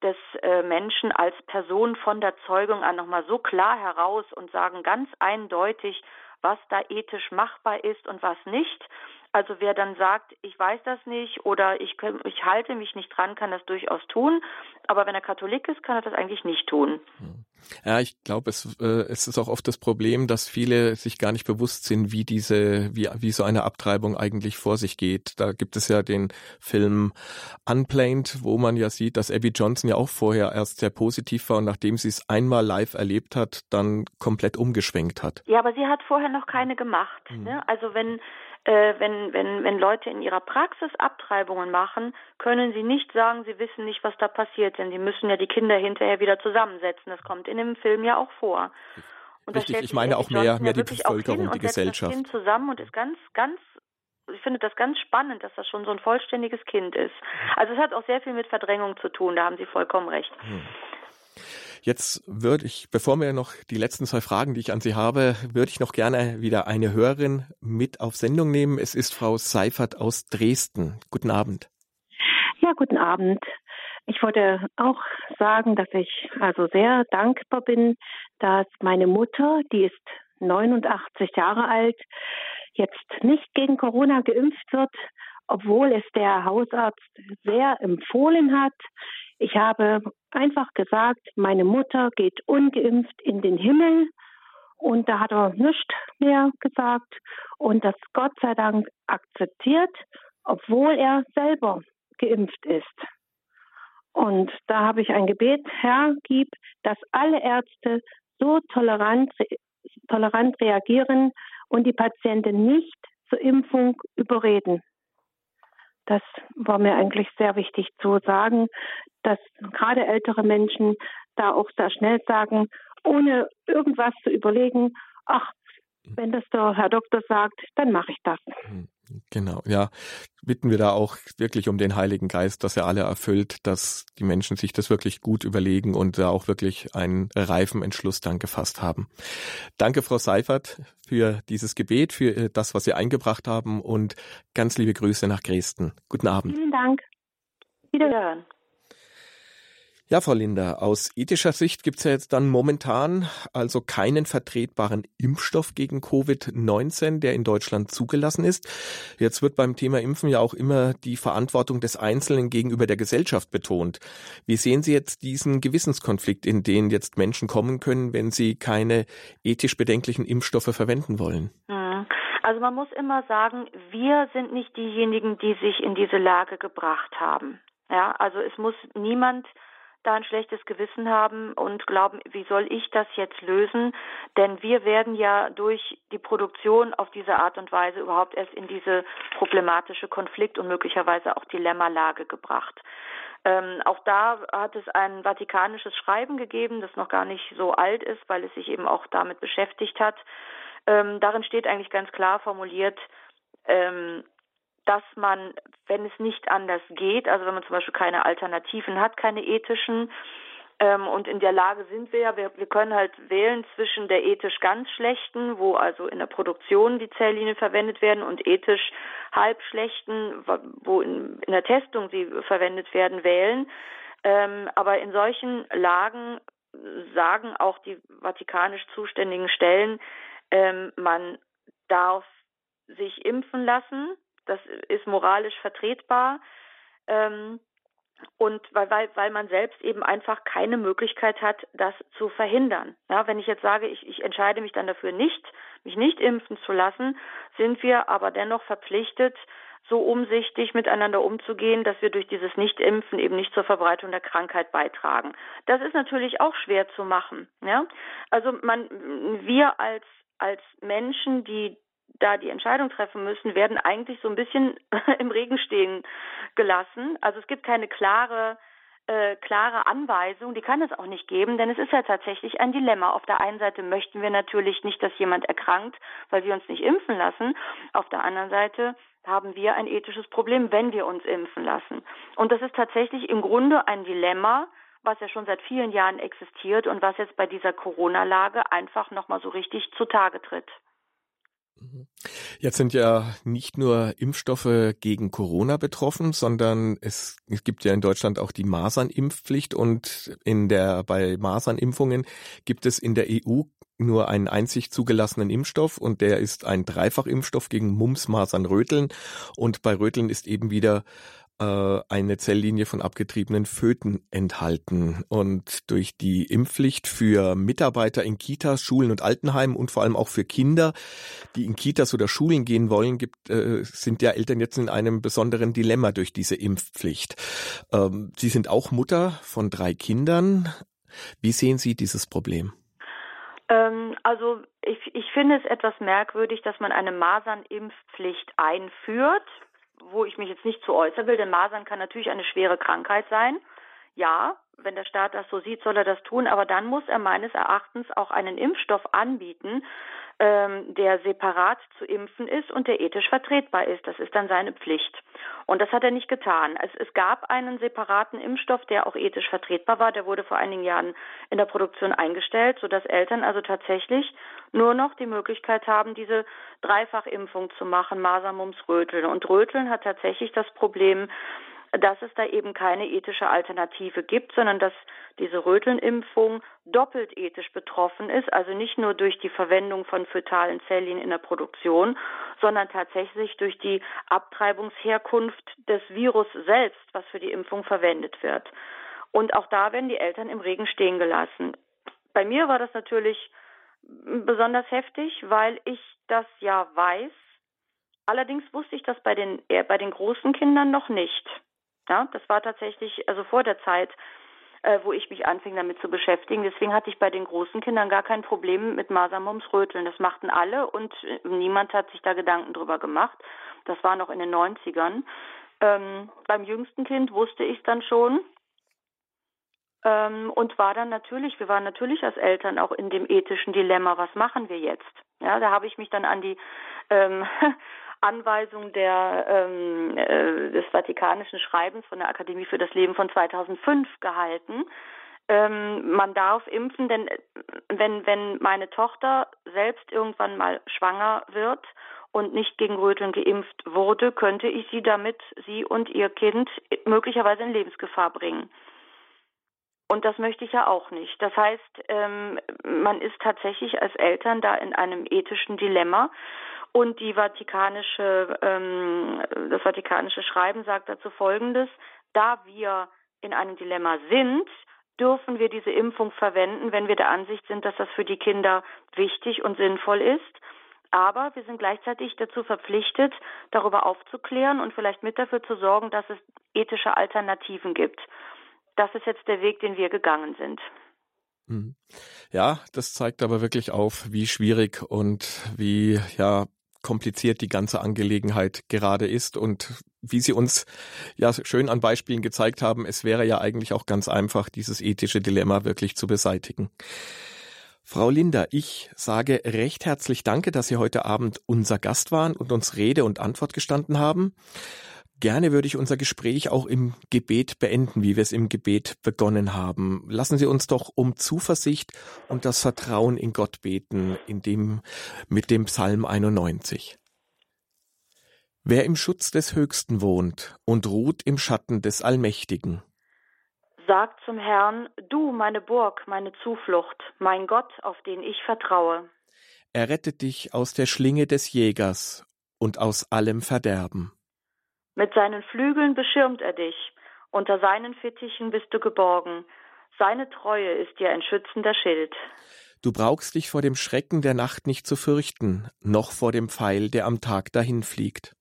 des äh, Menschen als Person von der Zeugung an nochmal so klar heraus und sagen ganz eindeutig, was da ethisch machbar ist und was nicht. Also wer dann sagt, ich weiß das nicht oder ich, ich halte mich nicht dran, kann das durchaus tun. Aber wenn er Katholik ist, kann er das eigentlich nicht tun. Hm. Ja, ich glaube, es, äh, es ist auch oft das Problem, dass viele sich gar nicht bewusst sind, wie diese, wie, wie so eine Abtreibung eigentlich vor sich geht. Da gibt es ja den Film Unplanned, wo man ja sieht, dass Abby Johnson ja auch vorher erst sehr positiv war und nachdem sie es einmal live erlebt hat, dann komplett umgeschwenkt hat. Ja, aber sie hat vorher noch keine gemacht. Mhm. Ne? Also wenn äh, wenn, wenn, wenn Leute in ihrer Praxis Abtreibungen machen, können sie nicht sagen, sie wissen nicht, was da passiert, denn sie müssen ja die Kinder hinterher wieder zusammensetzen. Das kommt in dem Film ja auch vor. Und Richtig, ich meine auch mehr, mehr die Bevölkerung, die Gesellschaft. Das kind zusammen und ist ganz, ganz ich finde das ganz spannend, dass das schon so ein vollständiges Kind ist. Also es hat auch sehr viel mit Verdrängung zu tun, da haben Sie vollkommen recht. Hm. Jetzt würde ich, bevor wir noch die letzten zwei Fragen, die ich an Sie habe, würde ich noch gerne wieder eine Hörerin mit auf Sendung nehmen. Es ist Frau Seifert aus Dresden. Guten Abend. Ja, guten Abend. Ich wollte auch sagen, dass ich also sehr dankbar bin, dass meine Mutter, die ist 89 Jahre alt, jetzt nicht gegen Corona geimpft wird, obwohl es der Hausarzt sehr empfohlen hat. Ich habe einfach gesagt, meine Mutter geht ungeimpft in den Himmel. Und da hat er nichts mehr gesagt und das Gott sei Dank akzeptiert, obwohl er selber geimpft ist. Und da habe ich ein Gebet, Herr, gib, dass alle Ärzte so tolerant, tolerant reagieren und die Patienten nicht zur Impfung überreden. Das war mir eigentlich sehr wichtig zu sagen, dass gerade ältere Menschen da auch sehr schnell sagen, ohne irgendwas zu überlegen, ach, wenn das der Herr Doktor sagt, dann mache ich das. Genau, ja. Bitten wir da auch wirklich um den Heiligen Geist, dass er alle erfüllt, dass die Menschen sich das wirklich gut überlegen und da auch wirklich einen reifen Entschluss dann gefasst haben. Danke, Frau Seifert, für dieses Gebet, für äh, das, was Sie eingebracht haben und ganz liebe Grüße nach Dresden. Guten Abend. Vielen Dank. Wiederhören. Ja, Frau Linder, aus ethischer Sicht gibt es ja jetzt dann momentan also keinen vertretbaren Impfstoff gegen Covid-19, der in Deutschland zugelassen ist. Jetzt wird beim Thema Impfen ja auch immer die Verantwortung des Einzelnen gegenüber der Gesellschaft betont. Wie sehen Sie jetzt diesen Gewissenskonflikt, in den jetzt Menschen kommen können, wenn sie keine ethisch bedenklichen Impfstoffe verwenden wollen? Hm. Also man muss immer sagen, wir sind nicht diejenigen, die sich in diese Lage gebracht haben. Ja, also es muss niemand da ein schlechtes Gewissen haben und glauben, wie soll ich das jetzt lösen? Denn wir werden ja durch die Produktion auf diese Art und Weise überhaupt erst in diese problematische Konflikt- und möglicherweise auch Dilemmalage gebracht. Ähm, auch da hat es ein vatikanisches Schreiben gegeben, das noch gar nicht so alt ist, weil es sich eben auch damit beschäftigt hat. Ähm, darin steht eigentlich ganz klar formuliert, ähm, dass man, wenn es nicht anders geht, also wenn man zum Beispiel keine Alternativen hat, keine ethischen, ähm, und in der Lage sind wir ja, wir, wir können halt wählen zwischen der ethisch ganz schlechten, wo also in der Produktion die Zelllinien verwendet werden, und ethisch halb schlechten, wo in, in der Testung sie verwendet werden, wählen. Ähm, aber in solchen Lagen sagen auch die vatikanisch zuständigen Stellen, ähm, man darf sich impfen lassen, das ist moralisch vertretbar. Ähm, und weil, weil, weil man selbst eben einfach keine Möglichkeit hat, das zu verhindern. Ja, wenn ich jetzt sage, ich, ich entscheide mich dann dafür nicht, mich nicht impfen zu lassen, sind wir aber dennoch verpflichtet, so umsichtig miteinander umzugehen, dass wir durch dieses Nichtimpfen eben nicht zur Verbreitung der Krankheit beitragen. Das ist natürlich auch schwer zu machen. Ja? Also man, wir als als Menschen, die da die Entscheidung treffen müssen, werden eigentlich so ein bisschen im Regen stehen gelassen. Also es gibt keine klare äh, klare Anweisung, die kann es auch nicht geben, denn es ist ja tatsächlich ein Dilemma. Auf der einen Seite möchten wir natürlich nicht, dass jemand erkrankt, weil wir uns nicht impfen lassen. Auf der anderen Seite haben wir ein ethisches Problem, wenn wir uns impfen lassen. Und das ist tatsächlich im Grunde ein Dilemma, was ja schon seit vielen Jahren existiert und was jetzt bei dieser Corona-Lage einfach nochmal so richtig zutage tritt. Mhm. Jetzt sind ja nicht nur Impfstoffe gegen Corona betroffen, sondern es, es gibt ja in Deutschland auch die Masernimpfpflicht und in der, bei Masernimpfungen gibt es in der EU nur einen einzig zugelassenen Impfstoff und der ist ein Dreifachimpfstoff gegen Mumps, Masern, Röteln und bei Röteln ist eben wieder äh, eine Zelllinie von abgetriebenen Föten enthalten. Und durch die Impfpflicht für Mitarbeiter in Kitas, Schulen und Altenheimen und vor allem auch für Kinder, die in Kitas oder Schulen gehen wollen, gibt, äh, sind ja Eltern jetzt in einem besonderen Dilemma durch diese Impfpflicht. Ähm, Sie sind auch Mutter von drei Kindern. Wie sehen Sie dieses Problem? Ähm, also ich, ich finde es etwas merkwürdig, dass man eine Masernimpfpflicht einführt wo ich mich jetzt nicht zu äußern will, denn Masern kann natürlich eine schwere Krankheit sein. Ja, wenn der Staat das so sieht, soll er das tun, aber dann muss er meines Erachtens auch einen Impfstoff anbieten, ähm, der separat zu impfen ist und der ethisch vertretbar ist. Das ist dann seine Pflicht. Und das hat er nicht getan. Es, es gab einen separaten Impfstoff, der auch ethisch vertretbar war. Der wurde vor einigen Jahren in der Produktion eingestellt, sodass Eltern also tatsächlich nur noch die Möglichkeit haben, diese Dreifachimpfung zu machen, Masern, Mumps, Röteln. Und Röteln hat tatsächlich das Problem, dass es da eben keine ethische Alternative gibt, sondern dass diese Rötelnimpfung doppelt ethisch betroffen ist, also nicht nur durch die Verwendung von fötalen Zelllinien in der Produktion, sondern tatsächlich durch die Abtreibungsherkunft des Virus selbst, was für die Impfung verwendet wird. Und auch da werden die Eltern im Regen stehen gelassen. Bei mir war das natürlich besonders heftig, weil ich das ja weiß. Allerdings wusste ich das bei den, bei den großen Kindern noch nicht. Ja, das war tatsächlich also vor der Zeit, äh, wo ich mich anfing damit zu beschäftigen. Deswegen hatte ich bei den großen Kindern gar kein Problem mit Masermums Röteln. Das machten alle und äh, niemand hat sich da Gedanken drüber gemacht. Das war noch in den 90ern. Ähm, beim jüngsten Kind wusste ich es dann schon. Ähm, und war dann natürlich, wir waren natürlich als Eltern auch in dem ethischen Dilemma, was machen wir jetzt? Ja, da habe ich mich dann an die ähm, Anweisung der, ähm, äh, des Vatikanischen Schreibens von der Akademie für das Leben von 2005 gehalten. Ähm, man darf impfen, denn äh, wenn, wenn meine Tochter selbst irgendwann mal schwanger wird und nicht gegen Röteln geimpft wurde, könnte ich sie damit, sie und ihr Kind, möglicherweise in Lebensgefahr bringen. Und das möchte ich ja auch nicht. Das heißt, ähm, man ist tatsächlich als Eltern da in einem ethischen Dilemma. Und die Vatikanische, ähm, das Vatikanische Schreiben sagt dazu Folgendes: Da wir in einem Dilemma sind, dürfen wir diese Impfung verwenden, wenn wir der Ansicht sind, dass das für die Kinder wichtig und sinnvoll ist. Aber wir sind gleichzeitig dazu verpflichtet, darüber aufzuklären und vielleicht mit dafür zu sorgen, dass es ethische Alternativen gibt das ist jetzt der Weg, den wir gegangen sind. Mhm. Ja, das zeigt aber wirklich auf, wie schwierig und wie ja kompliziert die ganze Angelegenheit gerade ist und wie Sie uns ja schön an Beispielen gezeigt haben, es wäre ja eigentlich auch ganz einfach, dieses ethische Dilemma wirklich zu beseitigen. Frau Linder, ich sage recht herzlich Danke, dass Sie heute Abend unser Gast waren und uns Rede und Antwort gestanden haben. Gerne würde ich unser Gespräch auch im Gebet beenden, wie wir es im Gebet begonnen haben. Lassen Sie uns doch um Zuversicht und das Vertrauen in Gott beten, in dem, mit dem Psalm 91. Wer im Schutz des Höchsten wohnt und ruht im Schatten des Allmächtigen. Sagt zum Herrn, du meine Burg, meine Zuflucht, mein Gott, auf den ich vertraue. Er rettet dich aus der Schlinge des Jägers und aus allem Verderben. Mit seinen Flügeln beschirmt er dich, unter seinen Fittichen bist du geborgen, seine Treue ist dir ein schützender Schild. Du brauchst dich vor dem Schrecken der Nacht nicht zu fürchten, noch vor dem Pfeil, der am Tag dahinfliegt.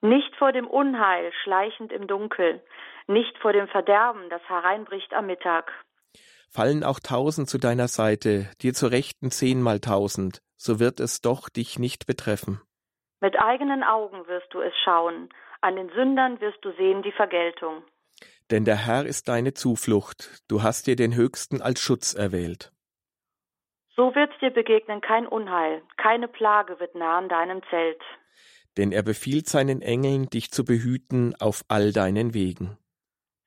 Nicht vor dem Unheil, schleichend im Dunkel, nicht vor dem Verderben, das hereinbricht am Mittag. Fallen auch tausend zu deiner Seite, dir zur Rechten zehnmal tausend, so wird es doch dich nicht betreffen. Mit eigenen Augen wirst du es schauen, an den Sündern wirst du sehen die Vergeltung. Denn der Herr ist deine Zuflucht, du hast dir den Höchsten als Schutz erwählt. So wird dir begegnen kein Unheil, keine Plage wird nah an deinem Zelt. Denn er befiehlt seinen Engeln, dich zu behüten auf all deinen Wegen.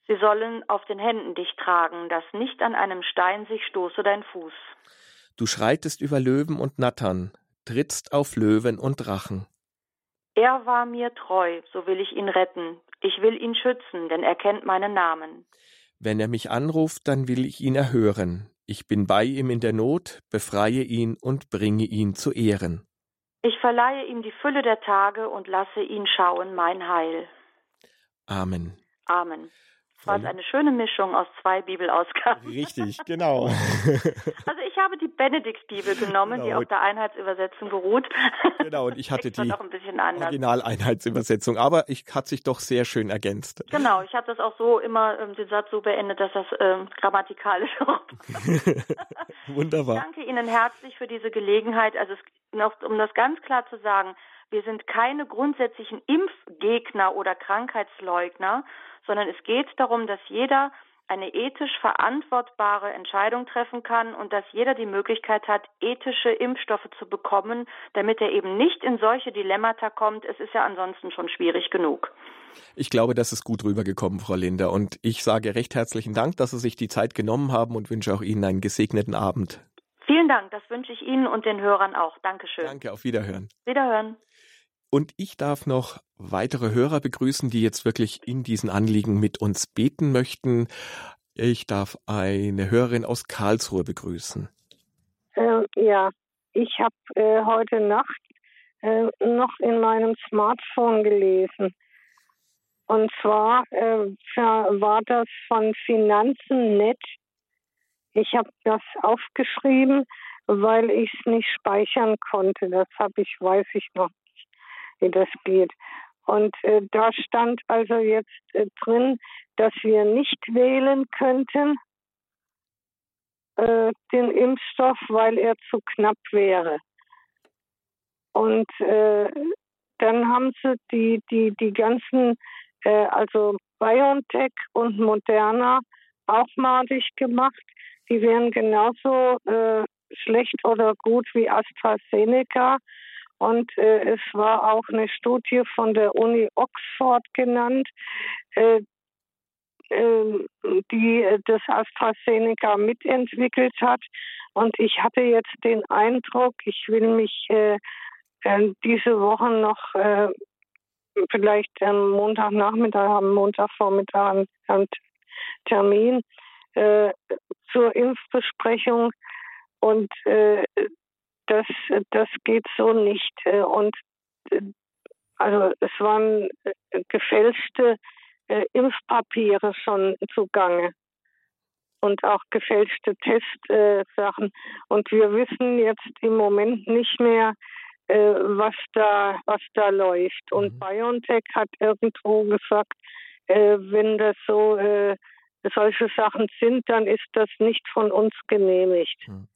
Sie sollen auf den Händen dich tragen, dass nicht an einem Stein sich stoße dein Fuß. Du schreitest über Löwen und Nattern, trittst auf Löwen und Drachen. Er war mir treu, so will ich ihn retten. Ich will ihn schützen, denn er kennt meinen Namen. Wenn er mich anruft, dann will ich ihn erhören. Ich bin bei ihm in der Not, befreie ihn und bringe ihn zu Ehren. Ich verleihe ihm die Fülle der Tage und lasse ihn schauen mein Heil. Amen. Amen war es eine schöne Mischung aus zwei Bibelausgaben. Richtig, genau. also ich habe die Benedikt-Bibel genommen, genau. die auf der Einheitsübersetzung beruht. Genau, und ich hatte die Original-Einheitsübersetzung, aber ich hat sich doch sehr schön ergänzt. Genau, ich habe das auch so immer ähm, den Satz so beendet, dass das ähm, grammatikalisch auch. Wunderbar. Ich danke Ihnen herzlich für diese Gelegenheit. Also es, noch, um das ganz klar zu sagen, wir sind keine grundsätzlichen Impfgegner oder Krankheitsleugner, sondern es geht darum, dass jeder eine ethisch verantwortbare Entscheidung treffen kann und dass jeder die Möglichkeit hat, ethische Impfstoffe zu bekommen, damit er eben nicht in solche Dilemmata kommt. Es ist ja ansonsten schon schwierig genug. Ich glaube, das ist gut rübergekommen, Frau Linder. Und ich sage recht herzlichen Dank, dass Sie sich die Zeit genommen haben und wünsche auch Ihnen einen gesegneten Abend. Vielen Dank, das wünsche ich Ihnen und den Hörern auch. Dankeschön. Danke, auf Wiederhören. Wiederhören. Und ich darf noch weitere Hörer begrüßen, die jetzt wirklich in diesen Anliegen mit uns beten möchten. Ich darf eine Hörerin aus Karlsruhe begrüßen. Äh, ja, ich habe äh, heute Nacht äh, noch in meinem Smartphone gelesen. Und zwar äh, war das von Finanzen nett. Ich habe das aufgeschrieben, weil ich es nicht speichern konnte. Das habe ich, weiß ich noch wie das geht. Und äh, da stand also jetzt äh, drin, dass wir nicht wählen könnten, äh, den Impfstoff, weil er zu knapp wäre. Und äh, dann haben sie die, die, die ganzen, äh, also BioNTech und Moderna auch madig gemacht. Die wären genauso äh, schlecht oder gut wie AstraZeneca. Und äh, es war auch eine Studie von der Uni Oxford genannt, äh, äh, die das AstraZeneca mitentwickelt hat. Und ich hatte jetzt den Eindruck, ich will mich äh, äh, diese Woche noch äh, vielleicht am Montagnachmittag, am Montagvormittag einen Termin zur Impfbesprechung und äh, das, das geht so nicht. Äh, und äh, also es waren äh, gefälschte Impfpapiere schon zugange und auch gefälschte Testsachen. Und wir wissen jetzt im Moment nicht mehr, was da was da läuft. Und mhm. BioNTech hat irgendwo gesagt, wenn das so solche Sachen sind, dann ist das nicht von uns genehmigt. Mhm.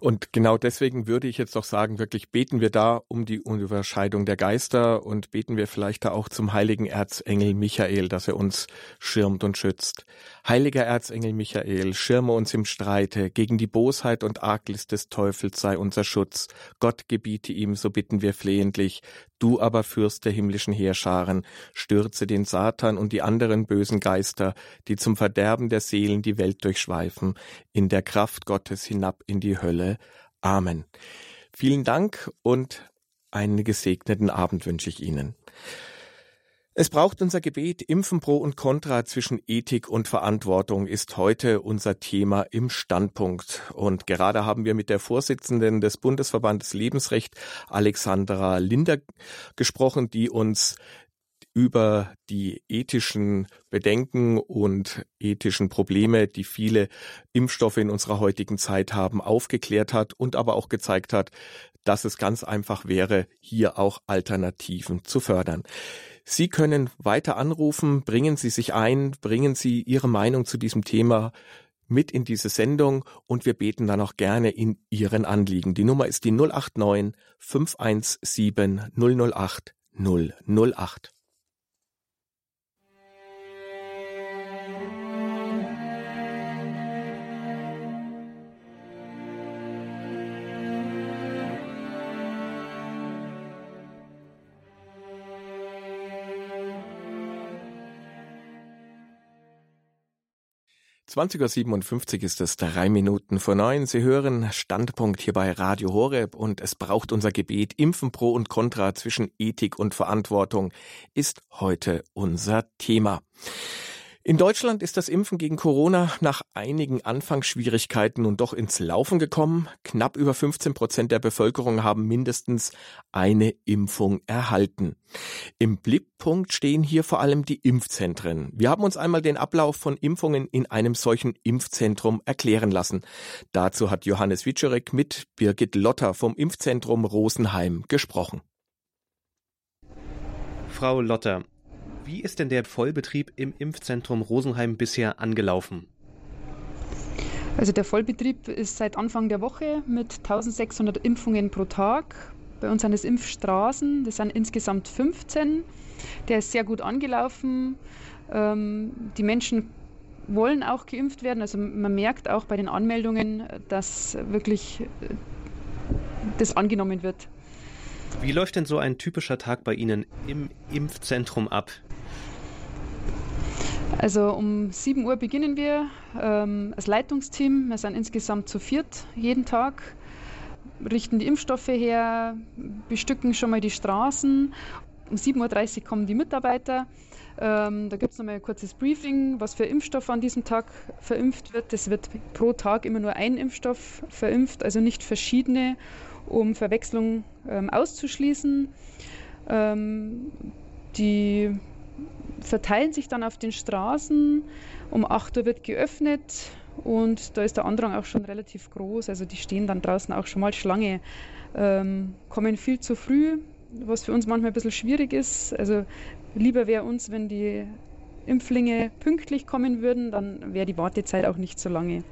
Und genau deswegen würde ich jetzt doch sagen, wirklich beten wir da um die Unterscheidung der Geister und beten wir vielleicht da auch zum heiligen Erzengel Michael, dass er uns schirmt und schützt. Heiliger Erzengel Michael, schirme uns im Streite, gegen die Bosheit und Arglist des Teufels sei unser Schutz. Gott gebiete ihm, so bitten wir flehentlich. Du aber Fürst der himmlischen Heerscharen, stürze den Satan und die anderen bösen Geister, die zum Verderben der Seelen die Welt durchschweifen, in der Kraft Gottes hinab in die Hölle. Amen. Vielen Dank und einen gesegneten Abend wünsche ich Ihnen. Es braucht unser Gebet. Impfen pro und contra zwischen Ethik und Verantwortung ist heute unser Thema im Standpunkt. Und gerade haben wir mit der Vorsitzenden des Bundesverbandes Lebensrecht, Alexandra Linder, gesprochen, die uns über die ethischen Bedenken und ethischen Probleme, die viele Impfstoffe in unserer heutigen Zeit haben, aufgeklärt hat und aber auch gezeigt hat, dass es ganz einfach wäre, hier auch Alternativen zu fördern. Sie können weiter anrufen, bringen Sie sich ein, bringen Sie Ihre Meinung zu diesem Thema mit in diese Sendung und wir beten dann auch gerne in Ihren Anliegen. Die Nummer ist die 089 517 008 008. 20.57 Uhr ist es, drei Minuten vor neun. Sie hören Standpunkt hier bei Radio Horeb und es braucht unser Gebet. Impfen pro und contra zwischen Ethik und Verantwortung ist heute unser Thema. In Deutschland ist das Impfen gegen Corona nach einigen Anfangsschwierigkeiten nun doch ins Laufen gekommen. Knapp über 15 Prozent der Bevölkerung haben mindestens eine Impfung erhalten. Im Blickpunkt stehen hier vor allem die Impfzentren. Wir haben uns einmal den Ablauf von Impfungen in einem solchen Impfzentrum erklären lassen. Dazu hat Johannes Witscherek mit Birgit Lotter vom Impfzentrum Rosenheim gesprochen. Frau Lotter, wie ist denn der Vollbetrieb im Impfzentrum Rosenheim bisher angelaufen? Also der Vollbetrieb ist seit Anfang der Woche mit 1600 Impfungen pro Tag. Bei uns sind es Impfstraßen, das sind insgesamt 15. Der ist sehr gut angelaufen. Ähm, die Menschen wollen auch geimpft werden. Also man merkt auch bei den Anmeldungen, dass wirklich äh, das angenommen wird. Wie läuft denn so ein typischer Tag bei Ihnen im Impfzentrum ab? Also um 7 Uhr beginnen wir ähm, als Leitungsteam. Wir sind insgesamt zu viert jeden Tag, richten die Impfstoffe her, bestücken schon mal die Straßen. Um 7.30 Uhr kommen die Mitarbeiter. Ähm, da gibt es nochmal ein kurzes Briefing, was für Impfstoff an diesem Tag verimpft wird. Es wird pro Tag immer nur ein Impfstoff verimpft, also nicht verschiedene, um Verwechslung ähm, auszuschließen. Ähm, die verteilen sich dann auf den Straßen. Um 8 Uhr wird geöffnet und da ist der Andrang auch schon relativ groß. Also die stehen dann draußen auch schon mal Schlange, ähm, kommen viel zu früh, was für uns manchmal ein bisschen schwierig ist. Also lieber wäre uns, wenn die Impflinge pünktlich kommen würden, dann wäre die Wartezeit auch nicht so lange.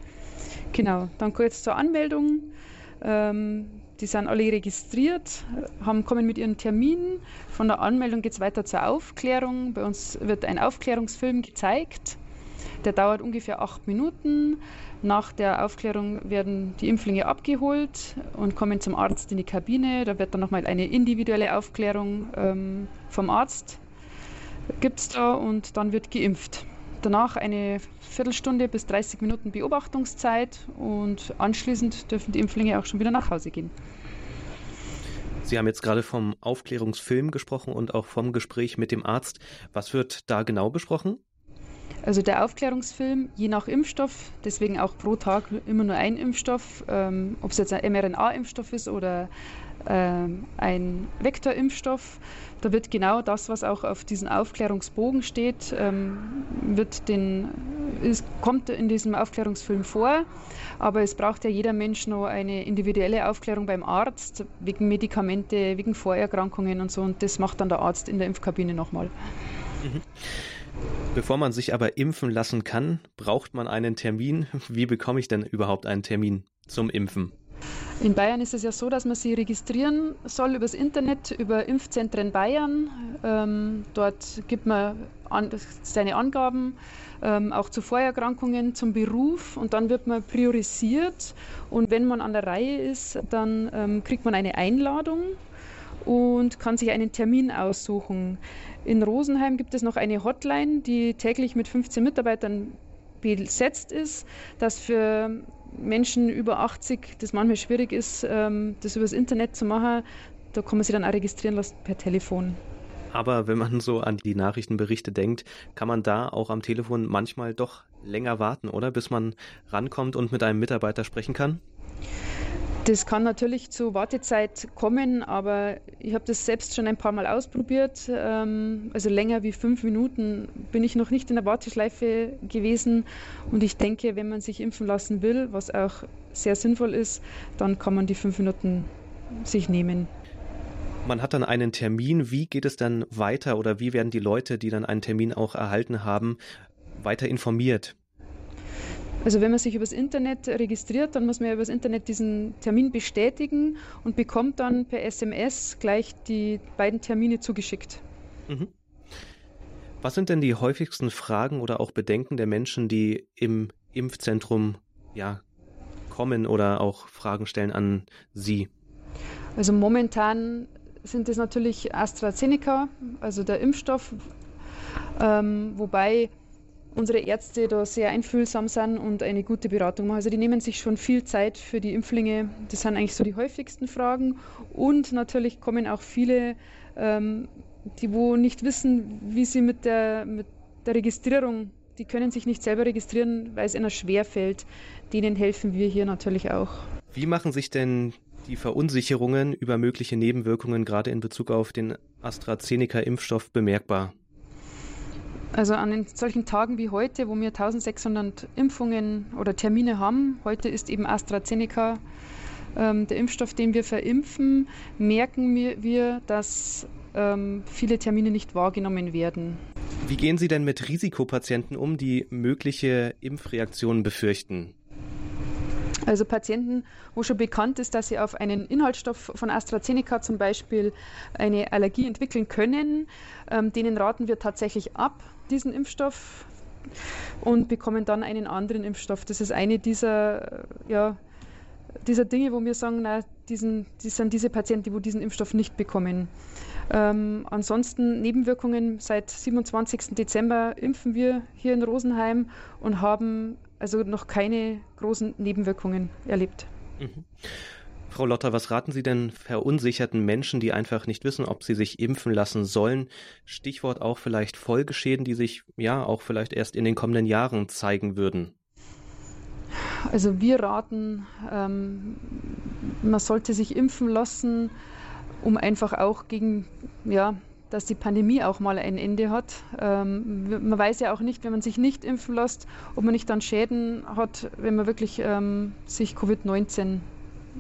Genau, dann kurz zur Anmeldung. Ähm, die sind alle registriert, haben, kommen mit ihren Terminen. Von der Anmeldung geht es weiter zur Aufklärung. Bei uns wird ein Aufklärungsfilm gezeigt. Der dauert ungefähr acht Minuten. Nach der Aufklärung werden die Impflinge abgeholt und kommen zum Arzt in die Kabine. Da wird dann nochmal eine individuelle Aufklärung ähm, vom Arzt gibt es da und dann wird geimpft. Danach eine Viertelstunde bis 30 Minuten Beobachtungszeit und anschließend dürfen die Impflinge auch schon wieder nach Hause gehen. Sie haben jetzt gerade vom Aufklärungsfilm gesprochen und auch vom Gespräch mit dem Arzt. Was wird da genau besprochen? Also der Aufklärungsfilm, je nach Impfstoff, deswegen auch pro Tag immer nur ein Impfstoff, ähm, ob es jetzt ein mRNA-Impfstoff ist oder ein Vektorimpfstoff. Da wird genau das, was auch auf diesem Aufklärungsbogen steht, ähm, wird den, ist, kommt in diesem Aufklärungsfilm vor. Aber es braucht ja jeder Mensch noch eine individuelle Aufklärung beim Arzt wegen Medikamente, wegen Vorerkrankungen und so. Und das macht dann der Arzt in der Impfkabine nochmal. Mhm. Bevor man sich aber impfen lassen kann, braucht man einen Termin. Wie bekomme ich denn überhaupt einen Termin zum Impfen? In Bayern ist es ja so, dass man sich registrieren soll übers Internet, über Impfzentren Bayern. Ähm, dort gibt man an, seine Angaben, ähm, auch zu Vorerkrankungen, zum Beruf und dann wird man priorisiert. Und wenn man an der Reihe ist, dann ähm, kriegt man eine Einladung und kann sich einen Termin aussuchen. In Rosenheim gibt es noch eine Hotline, die täglich mit 15 Mitarbeitern besetzt ist, dass für Menschen über 80 das manchmal schwierig ist, ähm, das übers Internet zu machen. Da kann man sich dann auch registrieren lassen per Telefon. Aber wenn man so an die Nachrichtenberichte denkt, kann man da auch am Telefon manchmal doch länger warten, oder? Bis man rankommt und mit einem Mitarbeiter sprechen kann? Das kann natürlich zu Wartezeit kommen, aber ich habe das selbst schon ein paar Mal ausprobiert. Ähm, also länger wie fünf Minuten bin ich noch nicht in der Warteschleife gewesen. Und ich denke, wenn man sich impfen lassen will, was auch sehr sinnvoll ist, dann kann man die fünf Minuten sich nehmen. Man hat dann einen Termin. Wie geht es dann weiter oder wie werden die Leute, die dann einen Termin auch erhalten haben, weiter informiert? Also wenn man sich übers Internet registriert, dann muss man ja übers Internet diesen Termin bestätigen und bekommt dann per SMS gleich die beiden Termine zugeschickt. Mhm. Was sind denn die häufigsten Fragen oder auch Bedenken der Menschen, die im Impfzentrum ja, kommen oder auch Fragen stellen an Sie? Also momentan sind es natürlich AstraZeneca, also der Impfstoff, ähm, wobei unsere Ärzte da sehr einfühlsam sind und eine gute Beratung machen. Also die nehmen sich schon viel Zeit für die Impflinge. Das sind eigentlich so die häufigsten Fragen. Und natürlich kommen auch viele, ähm, die wo nicht wissen, wie sie mit der, mit der Registrierung, die können sich nicht selber registrieren, weil es ihnen schwer fällt. Denen helfen wir hier natürlich auch. Wie machen sich denn die Verunsicherungen über mögliche Nebenwirkungen gerade in Bezug auf den AstraZeneca-Impfstoff bemerkbar? Also an solchen Tagen wie heute, wo wir 1600 Impfungen oder Termine haben, heute ist eben AstraZeneca ähm, der Impfstoff, den wir verimpfen, merken wir, dass ähm, viele Termine nicht wahrgenommen werden. Wie gehen Sie denn mit Risikopatienten um, die mögliche Impfreaktionen befürchten? Also Patienten, wo schon bekannt ist, dass sie auf einen Inhaltsstoff von AstraZeneca zum Beispiel eine Allergie entwickeln können, ähm, denen raten wir tatsächlich ab, diesen Impfstoff und bekommen dann einen anderen Impfstoff. Das ist eine dieser, ja, dieser Dinge, wo wir sagen, na, diesen, das sind diese Patienten, die diesen Impfstoff nicht bekommen. Ähm, ansonsten Nebenwirkungen. Seit 27. Dezember impfen wir hier in Rosenheim und haben also noch keine großen Nebenwirkungen erlebt. Mhm. Frau Lotter, was raten Sie denn verunsicherten Menschen, die einfach nicht wissen, ob sie sich impfen lassen sollen? Stichwort auch vielleicht Folgeschäden, die sich ja auch vielleicht erst in den kommenden Jahren zeigen würden. Also wir raten, ähm, man sollte sich impfen lassen, um einfach auch gegen ja, dass die Pandemie auch mal ein Ende hat. Ähm, man weiß ja auch nicht, wenn man sich nicht impfen lässt, ob man nicht dann Schäden hat, wenn man wirklich ähm, sich Covid-19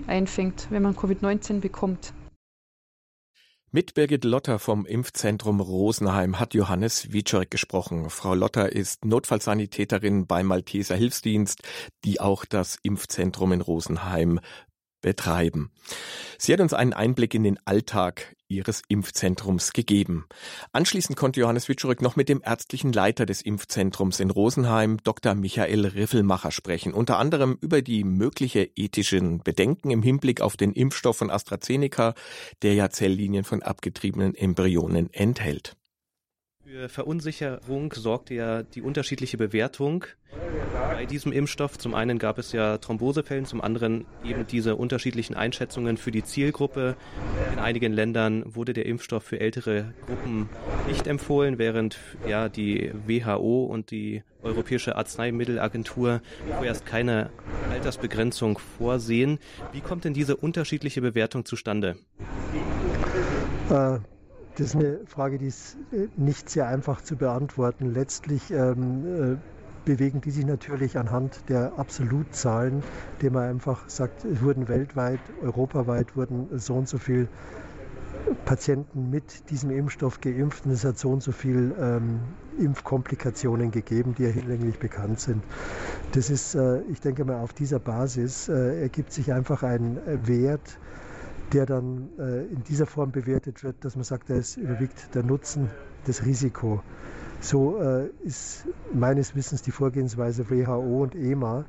einfängt, wenn man Covid-19 bekommt. Mit Birgit Lotter vom Impfzentrum Rosenheim hat Johannes Wieczorek gesprochen. Frau Lotter ist Notfallsanitäterin beim Malteser Hilfsdienst, die auch das Impfzentrum in Rosenheim betreiben. Sie hat uns einen Einblick in den Alltag ihres Impfzentrums gegeben. Anschließend konnte Johannes Witschurek noch mit dem ärztlichen Leiter des Impfzentrums in Rosenheim, Dr. Michael Riffelmacher, sprechen, unter anderem über die mögliche ethischen Bedenken im Hinblick auf den Impfstoff von AstraZeneca, der ja Zelllinien von abgetriebenen Embryonen enthält. Für Verunsicherung sorgte ja die unterschiedliche Bewertung bei diesem Impfstoff. Zum einen gab es ja Thrombosefällen, zum anderen eben diese unterschiedlichen Einschätzungen für die Zielgruppe. In einigen Ländern wurde der Impfstoff für ältere Gruppen nicht empfohlen, während ja die WHO und die Europäische Arzneimittelagentur vorerst keine Altersbegrenzung vorsehen. Wie kommt denn diese unterschiedliche Bewertung zustande? Äh, das ist eine Frage, die ist äh, nicht sehr einfach zu beantworten. Letztlich ähm, äh, bewegen die sich natürlich anhand der Absolutzahlen, indem man einfach sagt, es wurden weltweit, europaweit wurden so und so viel Patienten mit diesem Impfstoff geimpft und es hat so und so viel ähm, Impfkomplikationen gegeben, die ja hinlänglich bekannt sind. Das ist, äh, ich denke mal, auf dieser Basis äh, ergibt sich einfach ein Wert, der dann äh, in dieser Form bewertet wird, dass man sagt, es überwiegt der Nutzen, das Risiko. So äh, ist meines Wissens die Vorgehensweise WHO und EMA.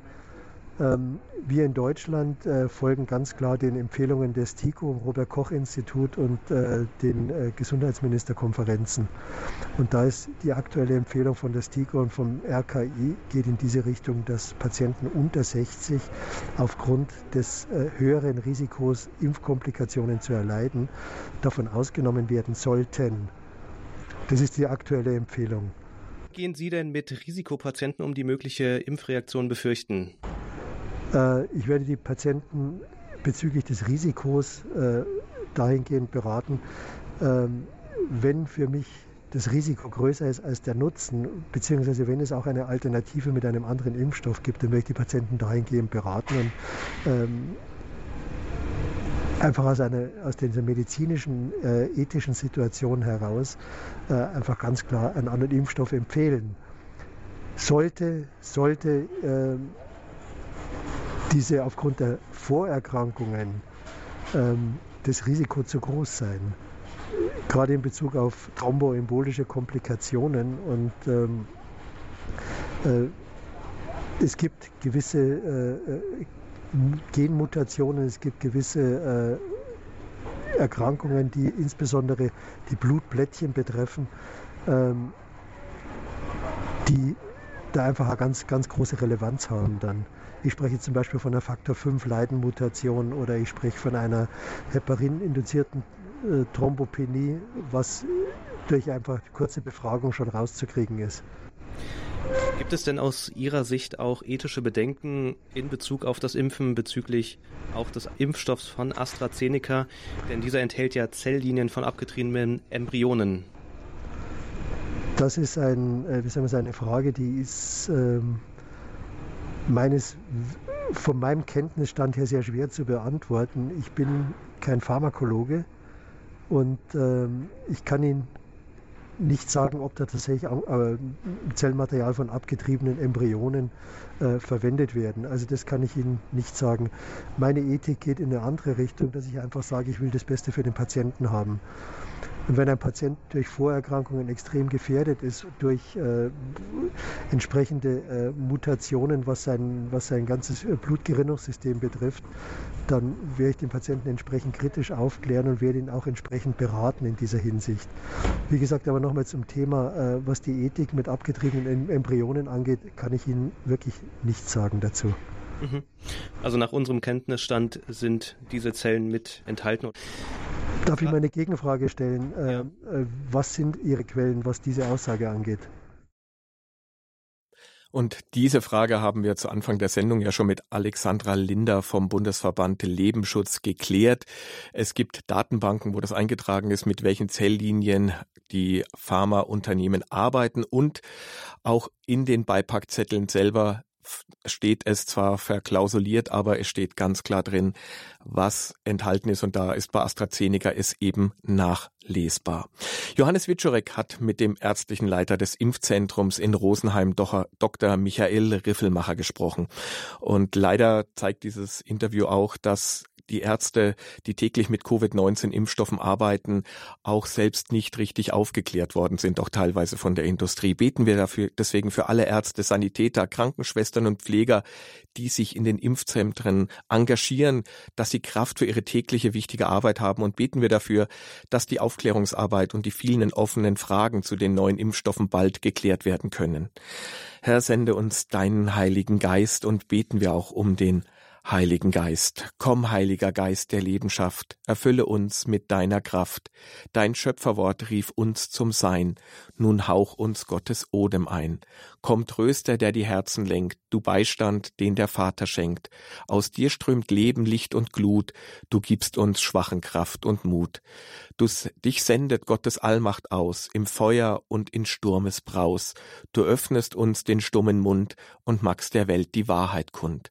Ähm, wir in Deutschland äh, folgen ganz klar den Empfehlungen des TIKO, Robert Koch Institut und äh, den äh, Gesundheitsministerkonferenzen. Und da ist die aktuelle Empfehlung von der STIKO und vom RKI geht in diese Richtung, dass Patienten unter 60 aufgrund des äh, höheren Risikos, Impfkomplikationen zu erleiden, davon ausgenommen werden sollten. Das ist die aktuelle Empfehlung. Gehen Sie denn mit Risikopatienten um, die mögliche Impfreaktionen befürchten? Äh, ich werde die Patienten bezüglich des Risikos äh, dahingehend beraten, ähm, wenn für mich das Risiko größer ist als der Nutzen, beziehungsweise wenn es auch eine Alternative mit einem anderen Impfstoff gibt, dann werde ich die Patienten dahingehend beraten und ähm, einfach aus, einer, aus dieser medizinischen, äh, ethischen Situation heraus äh, einfach ganz klar einen anderen Impfstoff empfehlen. Sollte, sollte äh, diese aufgrund der Vorerkrankungen ähm, das Risiko zu groß sein. Gerade in Bezug auf thromboembolische Komplikationen und ähm, äh, es gibt gewisse äh, äh Genmutationen, es gibt gewisse äh, Erkrankungen, die insbesondere die Blutplättchen betreffen, ähm, die da einfach eine ganz, ganz große Relevanz haben dann. Ich spreche zum Beispiel von einer Faktor 5 Leidenmutation oder ich spreche von einer Heparin-induzierten äh, Thrombopenie, was durch einfach kurze Befragung schon rauszukriegen ist. Gibt es denn aus Ihrer Sicht auch ethische Bedenken in Bezug auf das Impfen bezüglich auch des Impfstoffs von AstraZeneca? Denn dieser enthält ja Zelllinien von abgetriebenen Embryonen. Das ist ein, äh, wie sagen wir, eine Frage, die ist ähm, meines, von meinem Kenntnisstand her sehr schwer zu beantworten. Ich bin kein Pharmakologe und ähm, ich kann Ihnen nicht sagen, ob da tatsächlich äh, Zellmaterial von abgetriebenen Embryonen äh, verwendet werden. Also das kann ich Ihnen nicht sagen. Meine Ethik geht in eine andere Richtung, dass ich einfach sage, ich will das Beste für den Patienten haben. Und wenn ein Patient durch Vorerkrankungen extrem gefährdet ist, durch äh, entsprechende äh, Mutationen, was sein, was sein ganzes äh, Blutgerinnungssystem betrifft, dann werde ich den Patienten entsprechend kritisch aufklären und werde ihn auch entsprechend beraten in dieser Hinsicht. Wie gesagt, aber nochmal zum Thema, äh, was die Ethik mit abgetriebenen Embryonen angeht, kann ich Ihnen wirklich nichts sagen dazu. Mhm. Also nach unserem Kenntnisstand sind diese Zellen mit enthalten. Darf ich meine Gegenfrage stellen? Ja. Ähm, äh, was sind Ihre Quellen, was diese Aussage angeht? Und diese Frage haben wir zu Anfang der Sendung ja schon mit Alexandra Linder vom Bundesverband Lebensschutz geklärt. Es gibt Datenbanken, wo das eingetragen ist, mit welchen Zelllinien die Pharmaunternehmen arbeiten und auch in den Beipackzetteln selber steht es zwar verklausuliert, aber es steht ganz klar drin, was enthalten ist und da ist bei AstraZeneca es eben nachlesbar. Johannes Wiczorek hat mit dem ärztlichen Leiter des Impfzentrums in Rosenheim, Dr. Michael Riffelmacher, gesprochen. Und leider zeigt dieses Interview auch, dass die Ärzte, die täglich mit Covid-19-Impfstoffen arbeiten, auch selbst nicht richtig aufgeklärt worden sind, auch teilweise von der Industrie. Beten wir dafür deswegen für alle Ärzte, Sanitäter, Krankenschwestern und Pfleger, die sich in den Impfzentren engagieren, dass sie Kraft für ihre tägliche wichtige Arbeit haben und beten wir dafür, dass die Aufklärungsarbeit und die vielen offenen Fragen zu den neuen Impfstoffen bald geklärt werden können. Herr, sende uns deinen Heiligen Geist und beten wir auch um den Heiligen Geist, komm, Heiliger Geist der Lebenschaft, erfülle uns mit deiner Kraft. Dein Schöpferwort rief uns zum Sein, nun hauch uns Gottes Odem ein. Komm, Tröster, der die Herzen lenkt, du Beistand, den der Vater schenkt. Aus dir strömt Leben, Licht und Glut, du gibst uns schwachen Kraft und Mut. Du, dich sendet Gottes Allmacht aus, im Feuer und in Sturmes Braus. Du öffnest uns den stummen Mund und magst der Welt die Wahrheit kund.